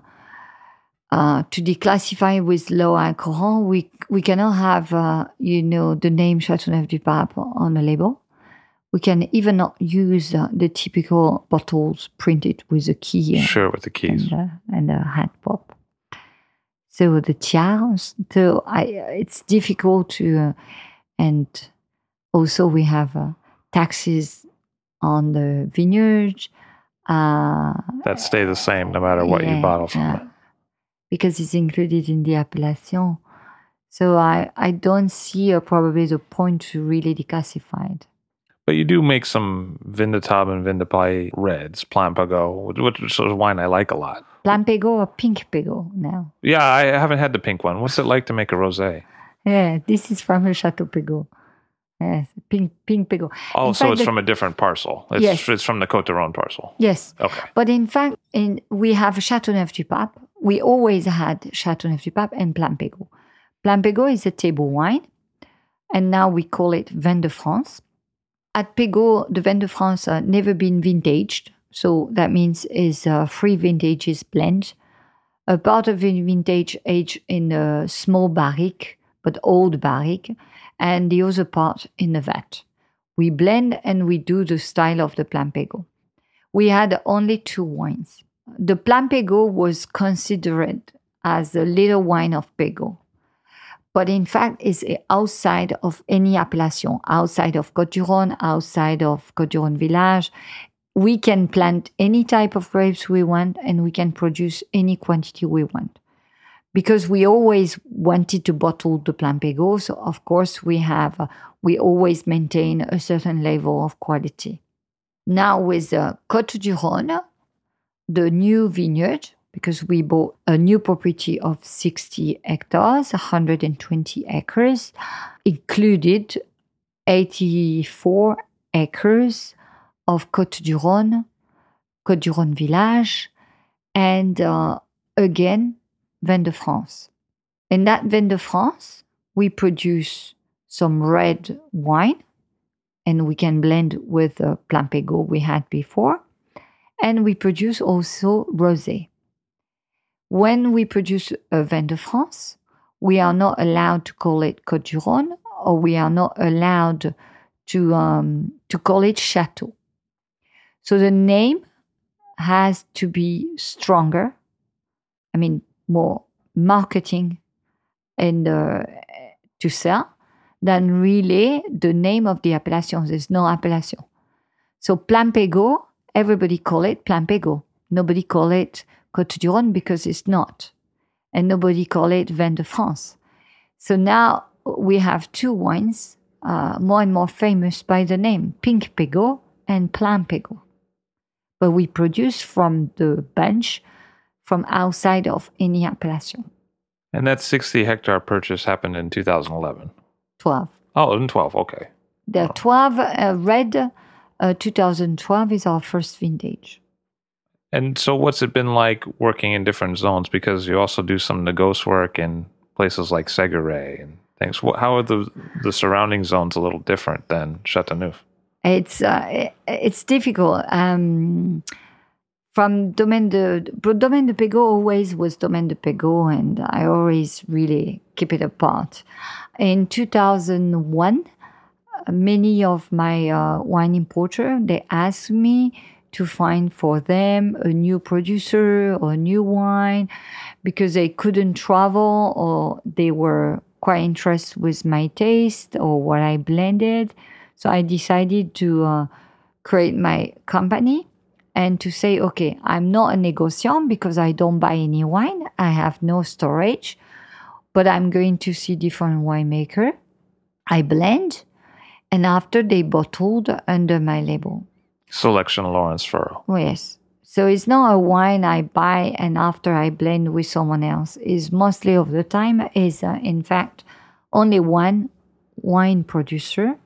uh, to declassify with low alcohol, we we cannot have uh, you know the name Chateauneuf du Pape on the label. We can even not use uh, the typical bottles printed with a key Sure, with the keys. and, uh, and a hat pop. So the tiers, so I, it's difficult to, uh, and also we have uh, taxes on the vineyard. Uh, That stay the same no matter what you bottle from yeah. it. because it's included in the appellation. So I, I don't see uh, probably the point to really declassify it. But you do make some Vin de Table and Vin de Pays reds, Plan Pegau, which is a wine I like a lot. Blanc Pegau or Pink Pegau now? Yeah, I haven't had the pink one. What's it like to make a rosé? Yeah, this is from the Chateau Pegau. Yes, Pink, Pink Pegau. Oh, In so fact, it's the- from a different parcel. It's, Yes. it's from the Côte d'Aron parcel. Yes. Okay. But in fact, in, we have Chateauneuf du Pape. We always had Chateauneuf du Pape and Plan Pegau. Plan Pegau is a table wine, and now we call it Vin de France. At Pegau, the Vin de France uh, never been vintaged, so that means is uh, three vintages blend. A part of the vintage aged in a small barrique, but old barrique, and the other part in a vat. We blend and we do the style of the Plan Pegau we had only two wines. The Plan Pegau was considered as the little wine of Pegau, but in fact is outside of any appellation, outside of Côte d'Iron, outside of Côte d'Iron Village. We can plant any type of grapes we want and we can produce any quantity we want. Because we always wanted to bottle the Plan Pegau, so of course we have, we always maintain a certain level of quality. Now with uh, Côte du Rhône, the new vineyard, because we bought a new property of 60 hectares, 120 acres, included 84 acres of Côte du Rhône, Côte du Rhône village, and uh, again, Vin de France. In that Vin de France, we produce some red wine and we can blend with the Plan Pegau we had before. And we produce also rosé. When we produce a vin de France, we are not allowed to call it Côte du Rhône, or we are not allowed to um, to call it Chateau. So the name has to be stronger. I mean, more marketing and uh, to sell than really the name of the appellation. There's no appellation. So Plan Pegau, everybody call it Plan Pegau. Nobody call it Côte du Rhône because it's not. And nobody call it Vin de France. So now we have two wines uh, more and more famous by the name Pink Pegau and Plan Pegau. But we produce from the bench from outside of any appellation. And that 60 hectare purchase happened in 2011. 12. Oh, in 12. Okay. The 12 uh, red uh, 2012 is our first vintage. And so, what's it been like working in different zones? Because you also do some négoce work in places like Séguret and things. How are the the surrounding zones a little different than Chateauneuf? It's uh, it's difficult. Um, from Domaine de Domaine de Pegau always was Domaine de Pegau, and I always really keep it apart. In 2001, uh, many of my uh, wine importer they asked me to find for them a new producer or new wine because they couldn't travel or they were quite interested with my taste or what I blended. So I decided to uh, create my company and to say, okay, I'm not a negociant because I don't buy any wine. I have no storage, but I'm going to see different winemaker. I blend, and after they bottled under my label. Selection Laurence Feraud. Oh, yes. So it's not a wine I buy and after I blend with someone else. Is mostly of the time is uh, in fact only one wine producer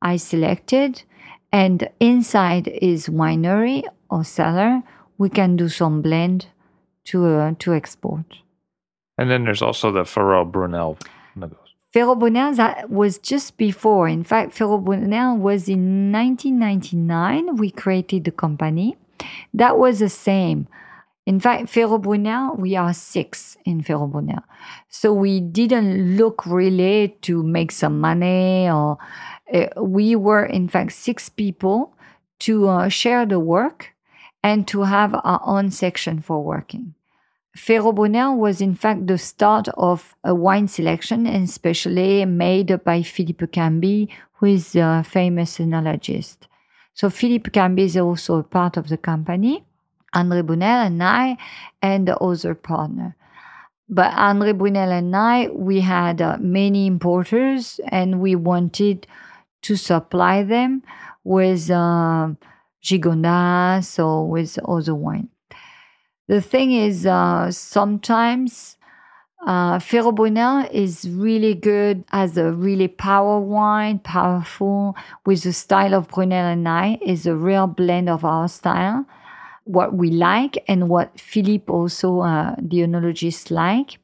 I selected, and inside is winery or cellar. We can do some blend to uh, to export. And then there's also the Feraud Brunel. Feraud Brunel that was just before. In fact, Feraud Brunel was in 1999. We created the company. That was the same. In fact, Feraud Brunel, we are six in Feraud Brunel. So we didn't look really to make some money or uh, we were in fact six people to uh, share the work and to have our own section for working. Feraud Brunel was in fact the start of a wine selection especially made by Philippe Cambie, who is a famous enologist. So Philippe Cambie is also a part of the company, André Brunel and I, and the other partner. But André Brunel and I, we had uh, many importers and we wanted to supply them with uh, Gigondas or with other wine. The thing is, uh, sometimes uh, Brunel is really good as a really power wine, powerful with the style of Brunel and I is a real blend of our style, what we like and what Philippe also, uh, the enologist, like.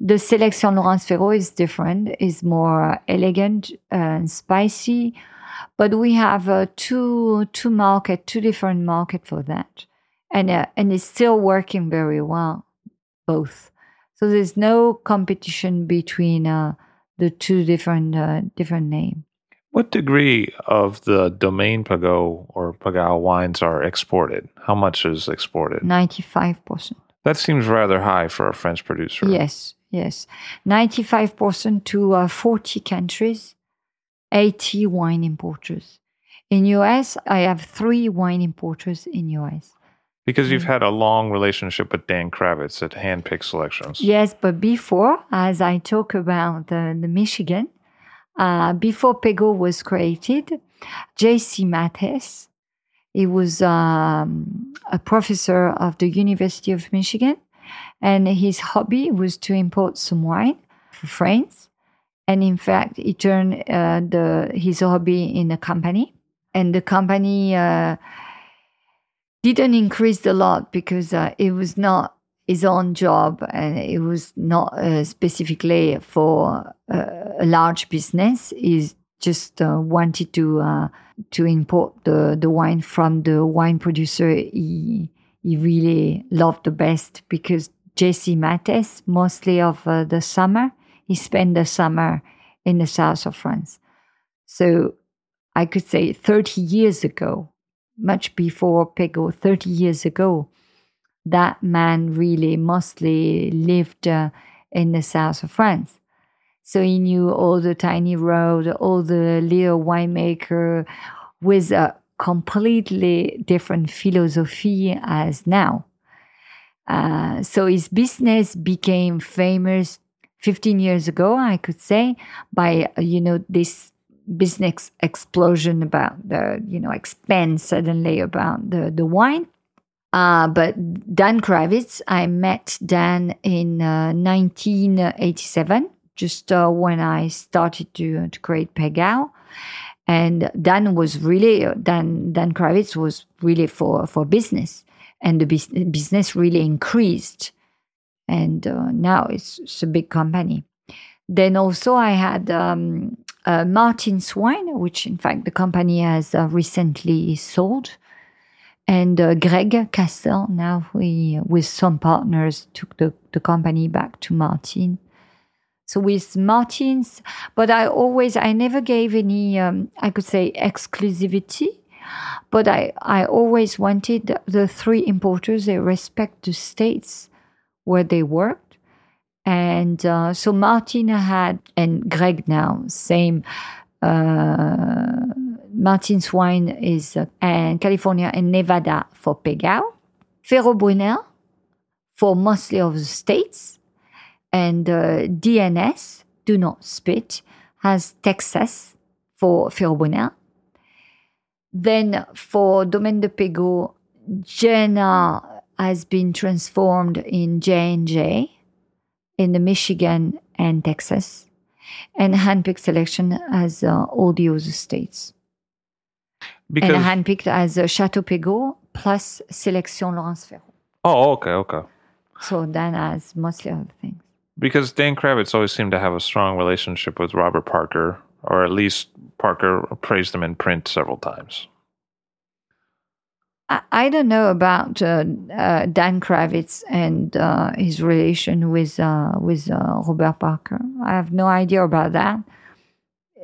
The Selection Laurence Feraud is different, is more elegant and spicy, but we have uh, two two market, two different market for that and uh, and it's still working very well, both. So there's no competition between uh, the two different uh, different names. What degree of the domain Pegau or Pegau wines are exported? How much is exported? Ninety-five percent. That seems rather high for a French producer. Yes, yes, ninety-five percent to uh, forty countries, eighty wine importers. In US, I have three wine importers in US. Because you've mm. had a long relationship with Dan Kravitz at Handpick Selections. Yes, but before, as I talk about the, the Michigan, uh, before Pegau was created, J.C. Mattes, he was um, a professor of the University of Michigan, and his hobby was to import some wine for France. And in fact, he turned uh, the, his hobby in a company, and the company. Uh, didn't increase a lot because uh, it was not his own job and it was not uh, specifically for uh, a large business. He just uh, wanted to uh, to import the, the wine from the wine producer he, he really loved the best because Jesse Mattes, mostly of uh, the summer, he spent the summer in the south of France. So I could say 30 years ago, much before Pegau, 30 years ago, that man really mostly lived uh, in the south of France. So he knew all the tiny road, all the little winemaker with a completely different philosophy as now. Uh, so his business became famous 15 years ago, I could say, by, you know, this business explosion about the you know expand suddenly about the the wine. Uh, but Dan Kravitz, I met Dan in uh, 1987, just uh, when I started to, to create Pegau. And Dan was really, Dan, Dan Kravitz was really for, for business. And the bus- business really increased. And uh, now it's, it's, a big company. Then also I had um, uh, Martine's Wines, which in fact the company has uh, recently sold, and uh, Greg Castle. Now we, with some partners, took the, the company back to Martin. So with Martins, but I always, I never gave any, um, I could say, exclusivity. But I, I always wanted the three importers, they respect the states where they worked. And uh, so Martina had, and Greg now, same. Uh, Martin's wine is uh, and California and Nevada for Pegau. Feraud Brunel for mostly of the states. And uh, DNS, Do Not Spit, has Texas for Feraud Brunel. Then for Domaine de Pégau, Jenna has been transformed in J&J in the Michigan and Texas. And handpicked selection as uh, all the other states. Because and handpicked as uh, Chateau Pégau plus Sélection Laurence Feraud. oh, okay, okay. So then as mostly other things. Because Dan Kravitz always seemed to have a strong relationship with Robert Parker, or at least Parker praised him in print several times. I, don't know about uh, uh, Dan Kravitz and uh, his relation with uh, with uh, Robert Parker. I have no idea about that.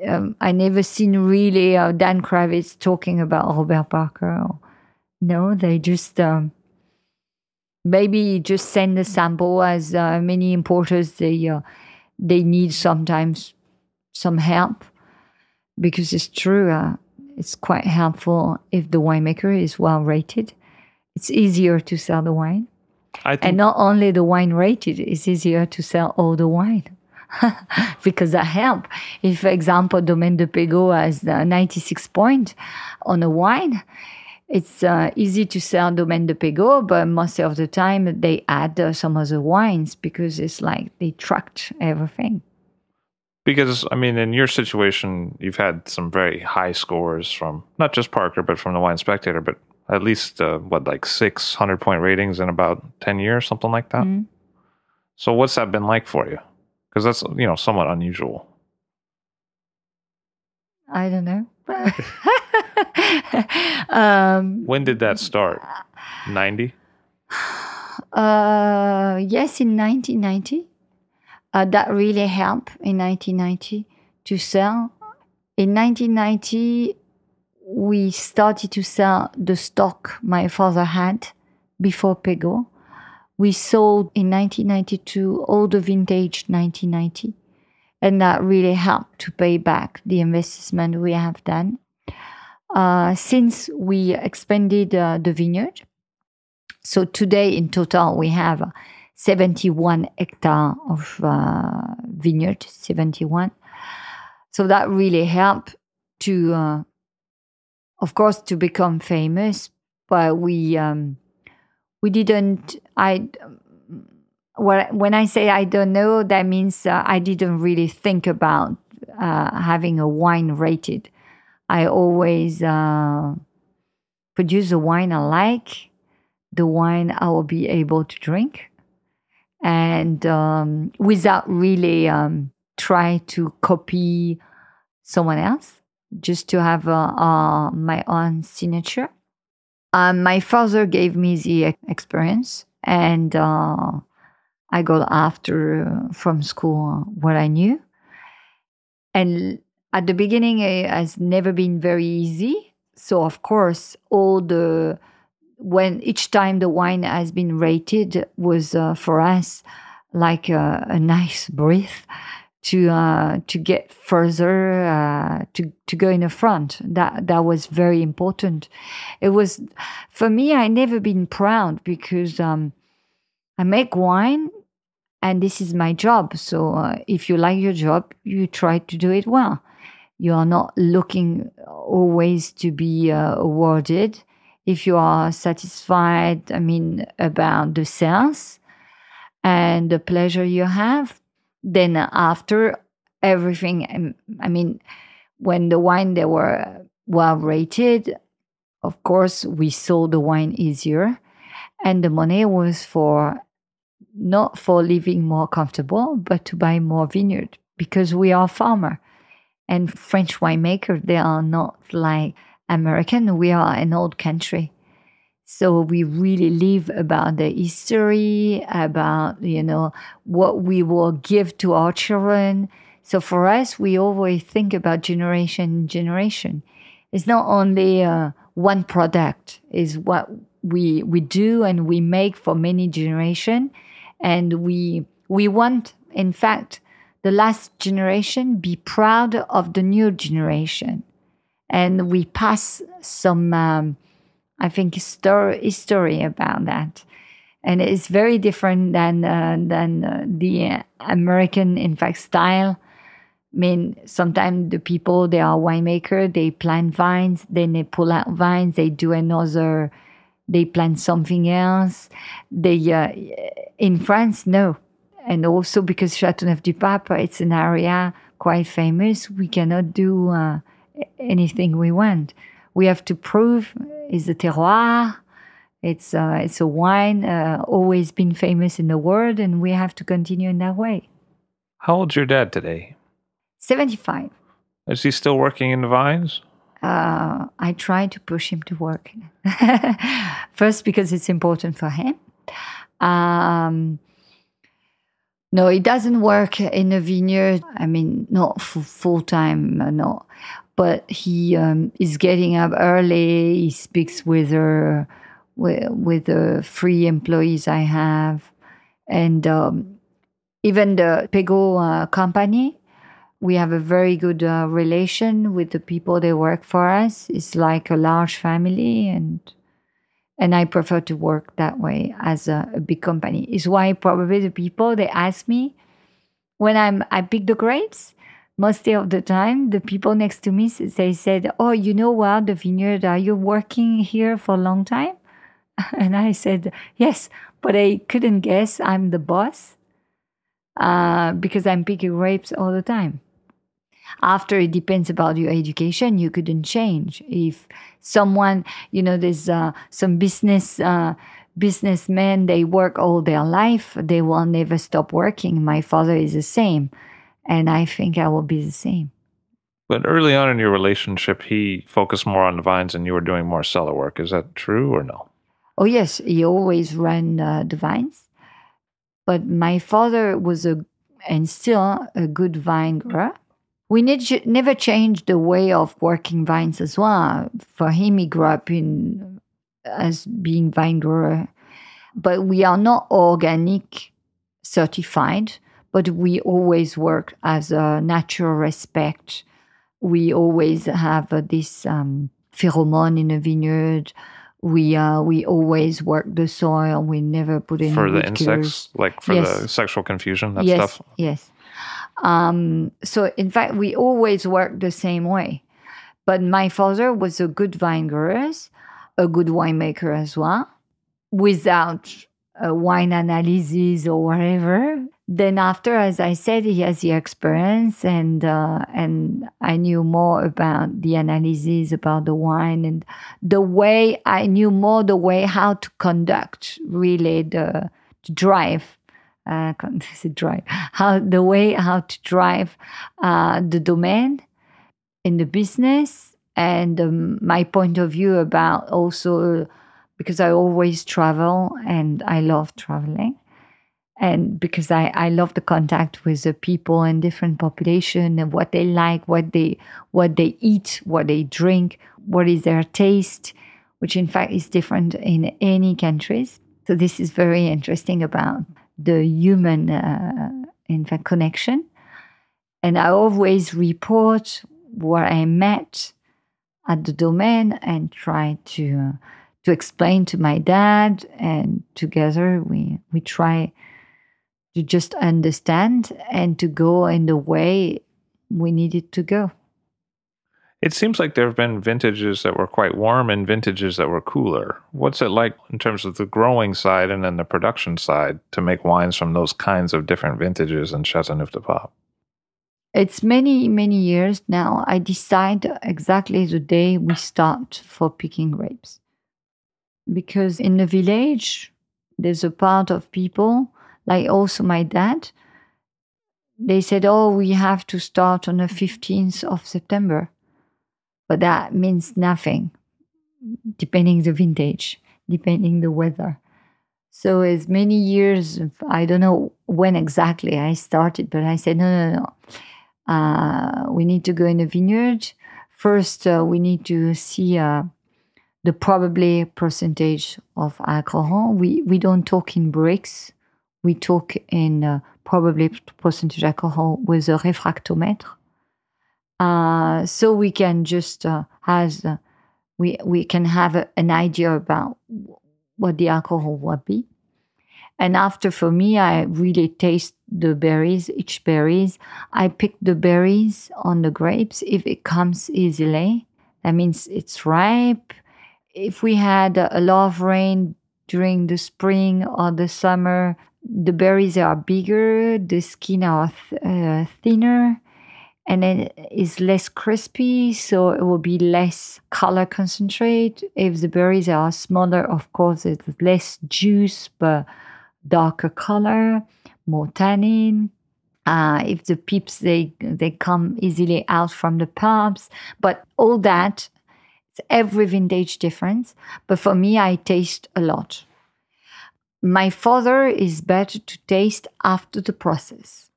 Um, I never seen really uh, Dan Kravitz talking about Robert Parker. No, they just um, maybe just send a sample as many importers they they need sometimes some help because it's true it's quite helpful if the winemaker is well rated it's easier to sell the wine. I think and not only the wine rated it's easier to sell all the wine. Because that help. If for example domaine de Pégau has 96 point on a wine it's uh, easy to sell Domaine de Pégau, but most of the time they add uh, some other wines because it's like they tracked everything. Because I mean, in your situation, you've had some very high scores from not just Parker, but from the Wine Spectator, but at least uh, what like six hundred point ratings in about ten years, something like that. Mhm. So, what's that been like for you? Because that's you know somewhat unusual. I don't know. um, When did that start? Ninety. uh, yes, in 1990. Uh, that really helped in 1990 to sell. In 1990, we started to sell the stock my father had before Pegau. We sold in 1992 all the vintage 1990, and that really helped to pay back the investment we have done. Uh, since we expanded uh, the vineyard, so today in total we have 71 hectare of uh, vineyard, 71. So that really helped to, uh, of course, to become famous. But we um, we didn't. I when I say I don't know, that means uh, I didn't really think about uh, having a wine rated. I always uh, produce the wine I like, the wine I will be able to drink, and um, without really um, try to copy someone else, just to have uh, uh, my own signature. Um, my father gave me the experience, and uh, I got after uh, from school what I knew. And at the beginning, it has never been very easy. So of course, all the when each time the wine has been rated was uh, for us like a, a nice breath to uh, to get further uh, to to go in the front. That that was very important. It was for me. I never been proud because um, I make wine, and this is my job. So uh, if you like your job, you try to do it well. You are not looking always to be uh, awarded. If you are satisfied, I mean, about the sales and the pleasure you have, then after everything, um, I mean, when the wine they were well rated, of course we sold the wine easier, and the money was for not for living more comfortable, but to buy more vineyard because we are farmer and French winemaker. They are not like American. We are an old country. So we really live about the history, about, you know, what we will give to our children. So for us, we always think about generation generation. It's not only uh, one product is what we we do and we make for many generation and we we want in fact the last generation be proud of the new generation and we pass some um, i think story history about that. And it's very different than uh, than uh, the american in fact style. I mean, sometimes the people they are winemaker, they plant vines, then they pull out vines, they do another, they plant something else. They uh, in France, no, and also because Châteauneuf-du-Pape, it's an area quite famous, we cannot do uh, anything we want. We have to prove is the terroir. It's uh, it's a wine uh, always been famous in the world, and we have to continue in that way. How old's your dad today? 75. Is he still working in the vines? Uh, I try to push him to work. First, because it's important for him. Um, no, he doesn't work in a vineyard. I mean, not full time, uh, no. But he um, is getting up early. He speaks with her, with, with the free employees I have, and um, even the Pegau uh, company we have a very good uh, relation with the people they work for us. It's like a large family, and and I prefer to work that way as a, a big company. Is why probably the people they ask me when I'm I pick the grapes. Most of the time, the people next to me they said, "Oh, you know what? The vineyard. Are you working here for a long time?" And I said, "Yes," but I couldn't guess I'm the boss uh, because I'm picking grapes all the time after it depends about your education you couldn't change if someone you know there's uh, some business uh, businessmen they work all their life they will never stop working my father is the same and i think i will be the same. But early on in your relationship he focused more on the vines and you were doing more cellar work. Is that true or no? Oh yes. He always ran uh, the vines. But my father was a and still a good vine grower. We need, never changed the way of working vines as well. For him, he grew up in as being vine grower, but we are not organic certified. But we always work as a natural respect. We always have uh, this um, pheromone in a vineyard. We uh, we always work the soil. We never put in for the insects, like for yes. the sexual confusion, that yes, stuff. Yes. Um, so, in fact, we always work the same way. But my father was a good vine grower, a good winemaker as well, without a wine analysis or whatever. Then after, as I said, he has the experience, and uh, and I knew more about the analysis about the wine and the way I knew more the way how to conduct really the drive uh, drive how the way how to drive uh, the domain in the business and um, my point of view about also because I always travel and I love traveling and because I, I love the contact with the people and different population and what they like what they what they eat what they drink what is their taste which in fact is different in any countries so this is very interesting about the human, uh, in fact, connection. And I always report where I met at the domain and try to uh, to explain to my dad. And together we we try to just understand and to go in the way we needed to go. It seems like there have been vintages that were quite warm and vintages that were cooler. What's it like in terms of the growing side and then the production side to make wines from those kinds of different vintages in Châteauneuf-du-Pape? It's many, many years now. I decide exactly the day we start for picking grapes. Because in the village, there's a part of people, like also my dad, they said, Oh, we have to start on the 15th of September. But that means nothing depending the vintage depending the weather. So as many years i don't know when exactly i started but i said no no no. Uh, we need to go in the vineyard. First uh, we need to see uh, the probably percentage of alcohol. We we don't talk in Brix. We talk in uh, probably percentage alcohol with a refractometer. Uh, so we can just uh, has uh, we we can have a, an idea about what the alcohol would be. And after, for me, I really taste the berries, each berries. I pick the berries on the grapes if it comes easily. That means it's ripe. If we had a lot of rain during the spring or the summer, the berries are bigger, the skin are th- uh, thinner, and it's less crispy, so it will be less color concentrate. If the berries are smaller, of course, it's less juice, but darker color, more tannin. Uh, if the pips they they come easily out from the pulps, but all that, it's every vintage difference. But for me, I taste a lot. My father is better to taste after the process.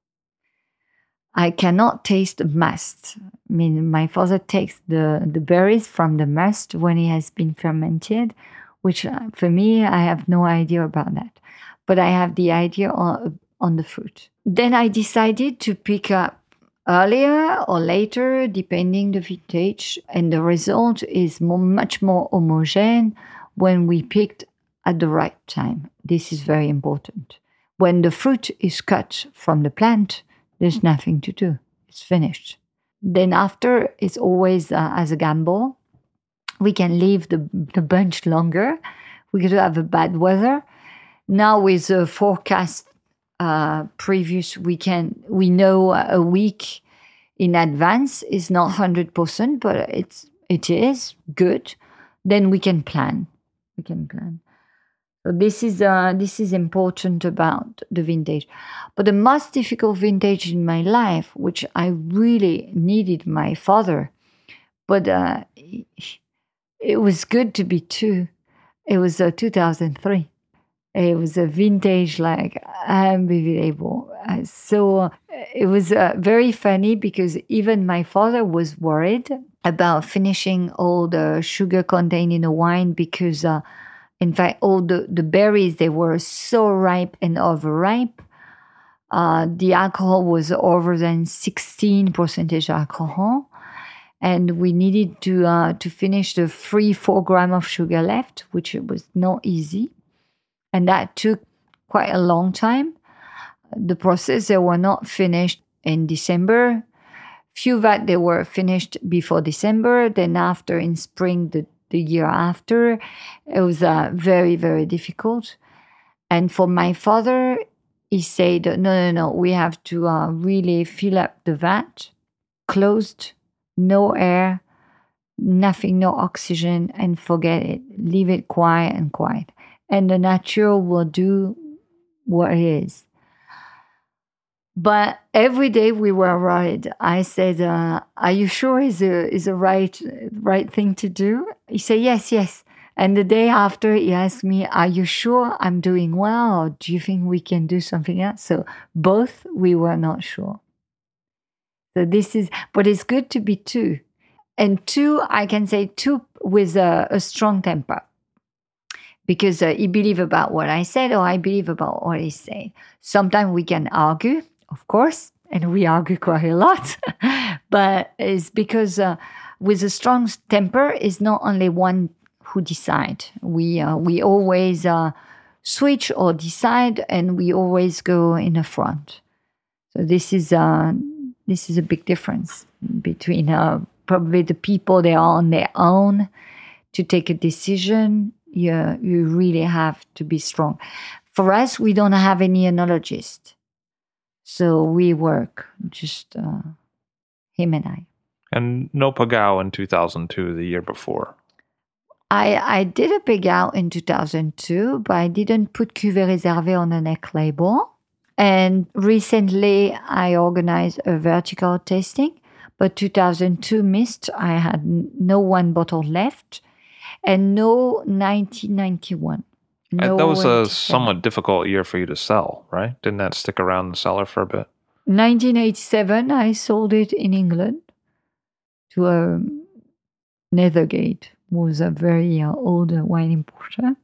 I cannot taste must. I mean, my father takes the, the berries from the must when it has been fermented, which uh, for me, I have no idea about that but I have the idea on, on the fruit. Then I decided to pick up earlier or later, depending the vintage, and the result is more, much more homogeneous when we picked at the right time. This is very important. When the fruit is cut from the plant, there's nothing to do. It's finished. Then after, it's always uh, as a gamble. We can leave the, the bunch longer. We could have a bad weather now with the forecast uh, previous weekend, we know a week in advance is not 100%, but it's, it is good. Then we can plan. We can plan. So this is uh, this is important about the vintage. But the most difficult vintage in my life, which I really needed my father, but uh, it was good to be two. It was uh, 2003. It was a vintage, like unbelievable. Uh, so uh, it was uh, very funny because even my father was worried about finishing all the sugar contained in the wine because, uh, in fact, all the, the berries they were so ripe and overripe. Uh, the alcohol was over than 16 percentage alcohol and we needed to uh, to finish the three four gram of sugar left, which was not easy and that took quite a long time. The process they were not finished in December. Few that they were finished before December. Then after in spring the, the year after, it was uh, very very difficult. And for my father, he said, "No, no, no. We have to uh, really fill up the vat, closed, no air, nothing, no oxygen, and forget it. Leave it quiet and quiet." And the natural will do what it is. But every day we were worried. I said, uh, "Are you sure is a is a right right thing to do?" He said, "Yes, yes." And the day after, he asked me, "Are you sure I'm doing well, or do you think we can do something else?" So both we were not sure. So this is, but it's good to be two, and two. I can say two with a, a strong temper because uh, he believe about what I said or I believe about what he said. Sometimes we can argue, of course, and we argue quite a lot, but it's because uh, with a strong temper, it's not only one who decide. We uh, we always uh, switch or decide, and we always go in the front. So this is uh, this is a big difference between uh, probably the people they are on their own to take a decision you, you really have to be strong. For us, we don't have any enologist. So we work, just uh, him and I. And no Pegau in 2002, the year before. I, I did a Pegau in 2002, but I didn't put Cuvée Réservé on the neck label. And recently, I organized a vertical tasting. But 2002 missed. I had no one bottle left and no 1991. No that was a somewhat difficult year for you to sell, right? Didn't that stick around the cellar for a bit? 1987, I sold it in England to a Nethergate. was a very uh, old wine importer.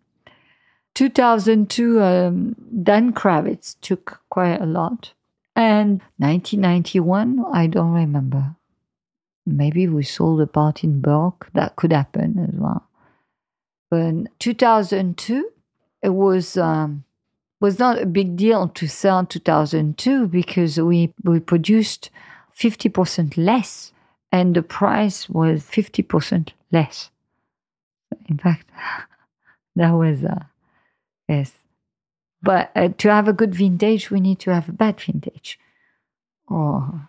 2002, um, Dan Kravitz took quite a lot. And 1991, I don't remember. Maybe we sold a part in bulk. That could happen as well. But 2002, it was um, was not a big deal to sell 2002 because we we produced 50% less, and the price was 50% less. In fact, that was uh, yes. But uh, to have a good vintage, we need to have a bad vintage. Or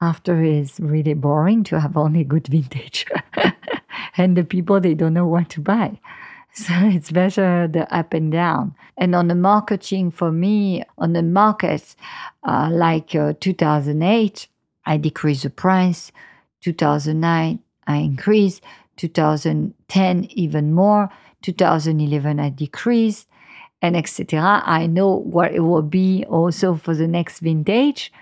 after is really boring to have only good vintage, and the people they don't know what to buy. So it's better the up and down. And on the marketing for me, on the market, uh, like uh, 2008, I decreased the price. 2009, I increased. 2010, even more. 2011, I decreased, and etc. I know what it will be also for the next vintage.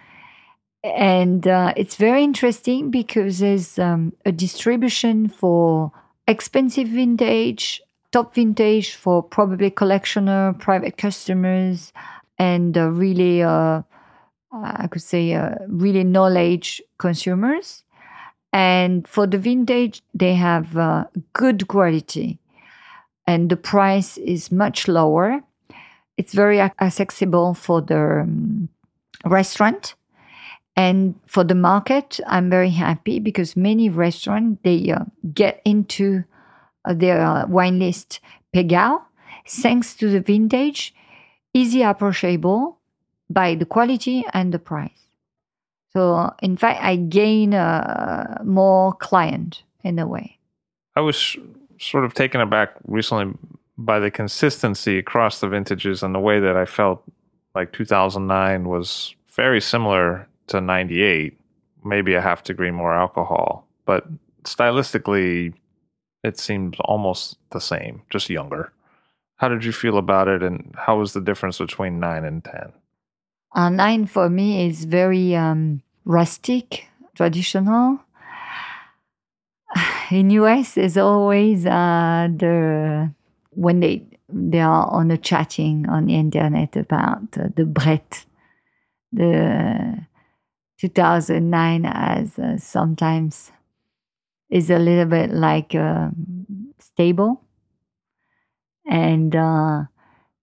And uh, it's very interesting because there's um, a distribution for expensive vintage, top vintage for probably collectioner, private customers, and uh, really, uh, I could say, uh, really knowledge consumers. And for the vintage, they have uh, good quality, and the price is much lower. It's very accessible for the um, restaurant. And for the market, I'm very happy because many restaurants they uh, get into their uh, wine list Pegau, thanks to the vintage, easy approachable by the quality and the price. So in fact, I gain uh, more client in a way. I was sort of taken aback recently by the consistency across the vintages and the way that I felt like 2009 was very similar to 98, maybe a half degree more alcohol, but stylistically it seems almost the same, just younger. How did you feel about it, and how was the difference between nine and ten? Uh, nine for me is very um, rustic, traditional. In US, is always uh, the when they they are on a chatting on the internet about uh, the Brett, the 2009 as uh, sometimes is a little bit like uh, stable. And uh,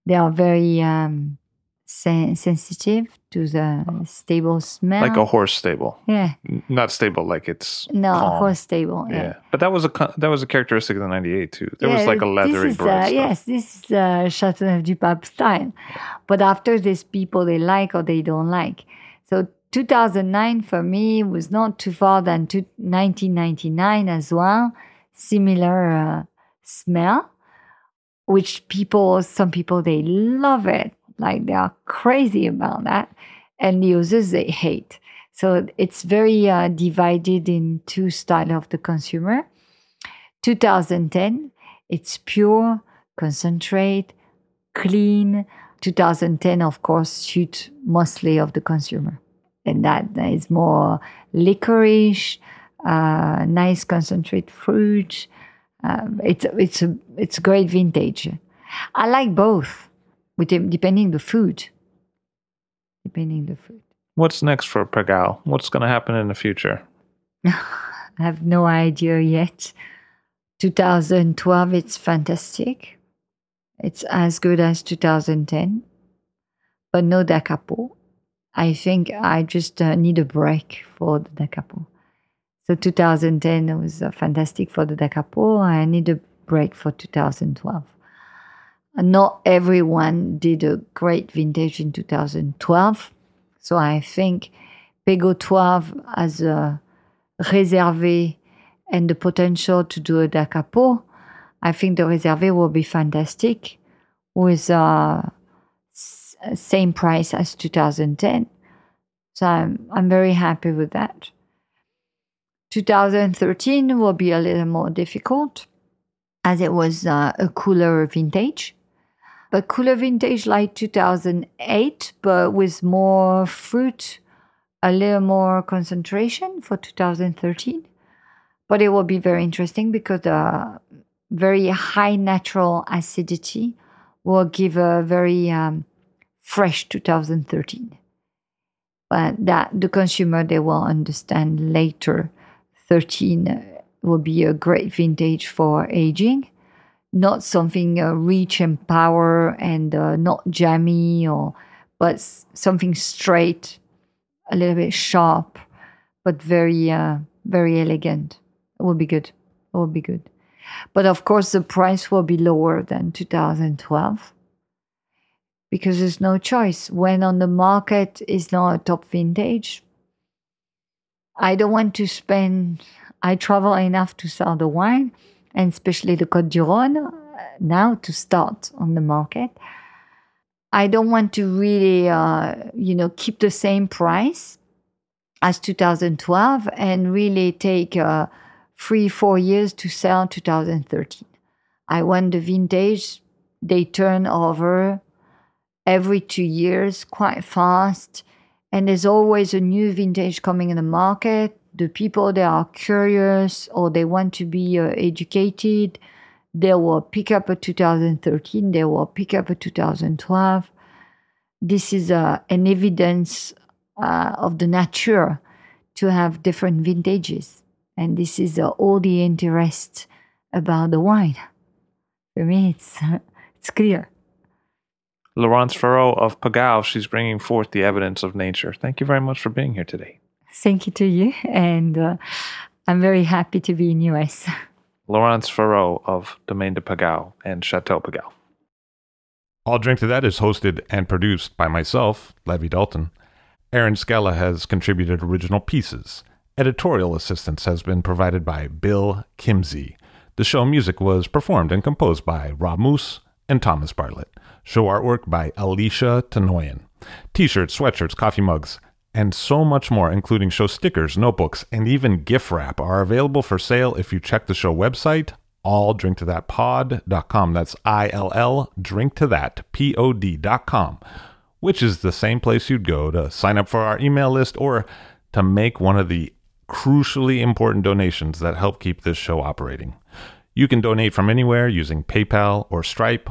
they are very um, sen- sensitive to the stable smell. Like a horse stable. Yeah. Not stable like it's no calm. horse stable yeah. yeah. but that was a that was a characteristic of the 98 too. There yeah, was like a leathery this is, uh, yes this is uh, Châteauneuf du Pape style. But after this people they like or they don't like. So 2009 for me was not too far than 1999 as well. Similar uh, smell, which people, some people, they love it. Like they are crazy about that. And the others, they hate. So it's very uh, divided in two style of the consumer. 2010, it's pure, concentrate, clean. 2010, of course, suit mostly of the consumer and that is more licorice, uh, nice concentrate fruit. Um, it's it's a it's a great vintage. I like both, with depending the food. Depending the food. What's next for Pegau? What's going to happen in the future? I have no idea yet. 2012, it's fantastic. It's as good as 2010, but no Da Capo. I think I just uh, need a break for the Da Capo. So 2010 was uh, fantastic for the Da Capo. I need a break for 2012. not everyone did a great vintage in 2012. So I think Pégau 12 has a réservé and the potential to do a Da Capo. I think the réservé will be fantastic with uh, same price as 2010. So I'm, I'm very happy with that. 2013 will be a little more difficult as it was uh, a cooler vintage. But cooler vintage like 2008, but with more fruit, a little more concentration for 2013. But it will be very interesting because uh, very high natural acidity will give a very um, fresh 2013. But that the consumer they will understand later. 13 will be a great vintage for aging, not something uh, rich and power and uh, not jammy or, but something straight, a little bit sharp, but very uh, very elegant. It will be good. It will be good. But of course, the price will be lower than 2012 because there's no choice. When on the market is not a top vintage, I don't want to spend. I travel enough to sell the wine, and especially the Côte du Rhône uh, now to start on the market. I don't want to really, uh, you know, keep the same price as 2012 and really take uh, three, four years to sell 2013. I want the vintage, they turn over every two years quite fast. And there's always a new vintage coming in the market. The people they are curious or they want to be uh, educated, they will pick up a 2013, they will pick up a 2012. This is uh, an evidence uh, of the nature to have different vintages. And this is uh, all the interest about the wine. For me, it's, it's clear. Laurence Feraud of Pegau, she's bringing forth the evidence of nature. Thank you very much for being here today. Thank you to you. And uh, I'm very happy to be in US. Laurence Feraud of Domaine de Pegau and Chateau Pegau. I'll Drink to That is hosted and produced by myself, Levi Dalton. Erin Scala has contributed original pieces. Editorial assistance has been provided by Bill Kimsey. The show music was performed and composed by Rob Moose and Thomas Bartlett. Show artwork by Alicia Tenoyan. T shirts, sweatshirts, coffee mugs, and so much more, including show stickers, notebooks, and even gift wrap, are available for sale if you check the show website, illdrinktothatpod.com. That's I L L drink to that, P O which is the same place you'd go to sign up for our email list or to make one of the crucially important donations that help keep this show operating. You can donate from anywhere using PayPal or Stripe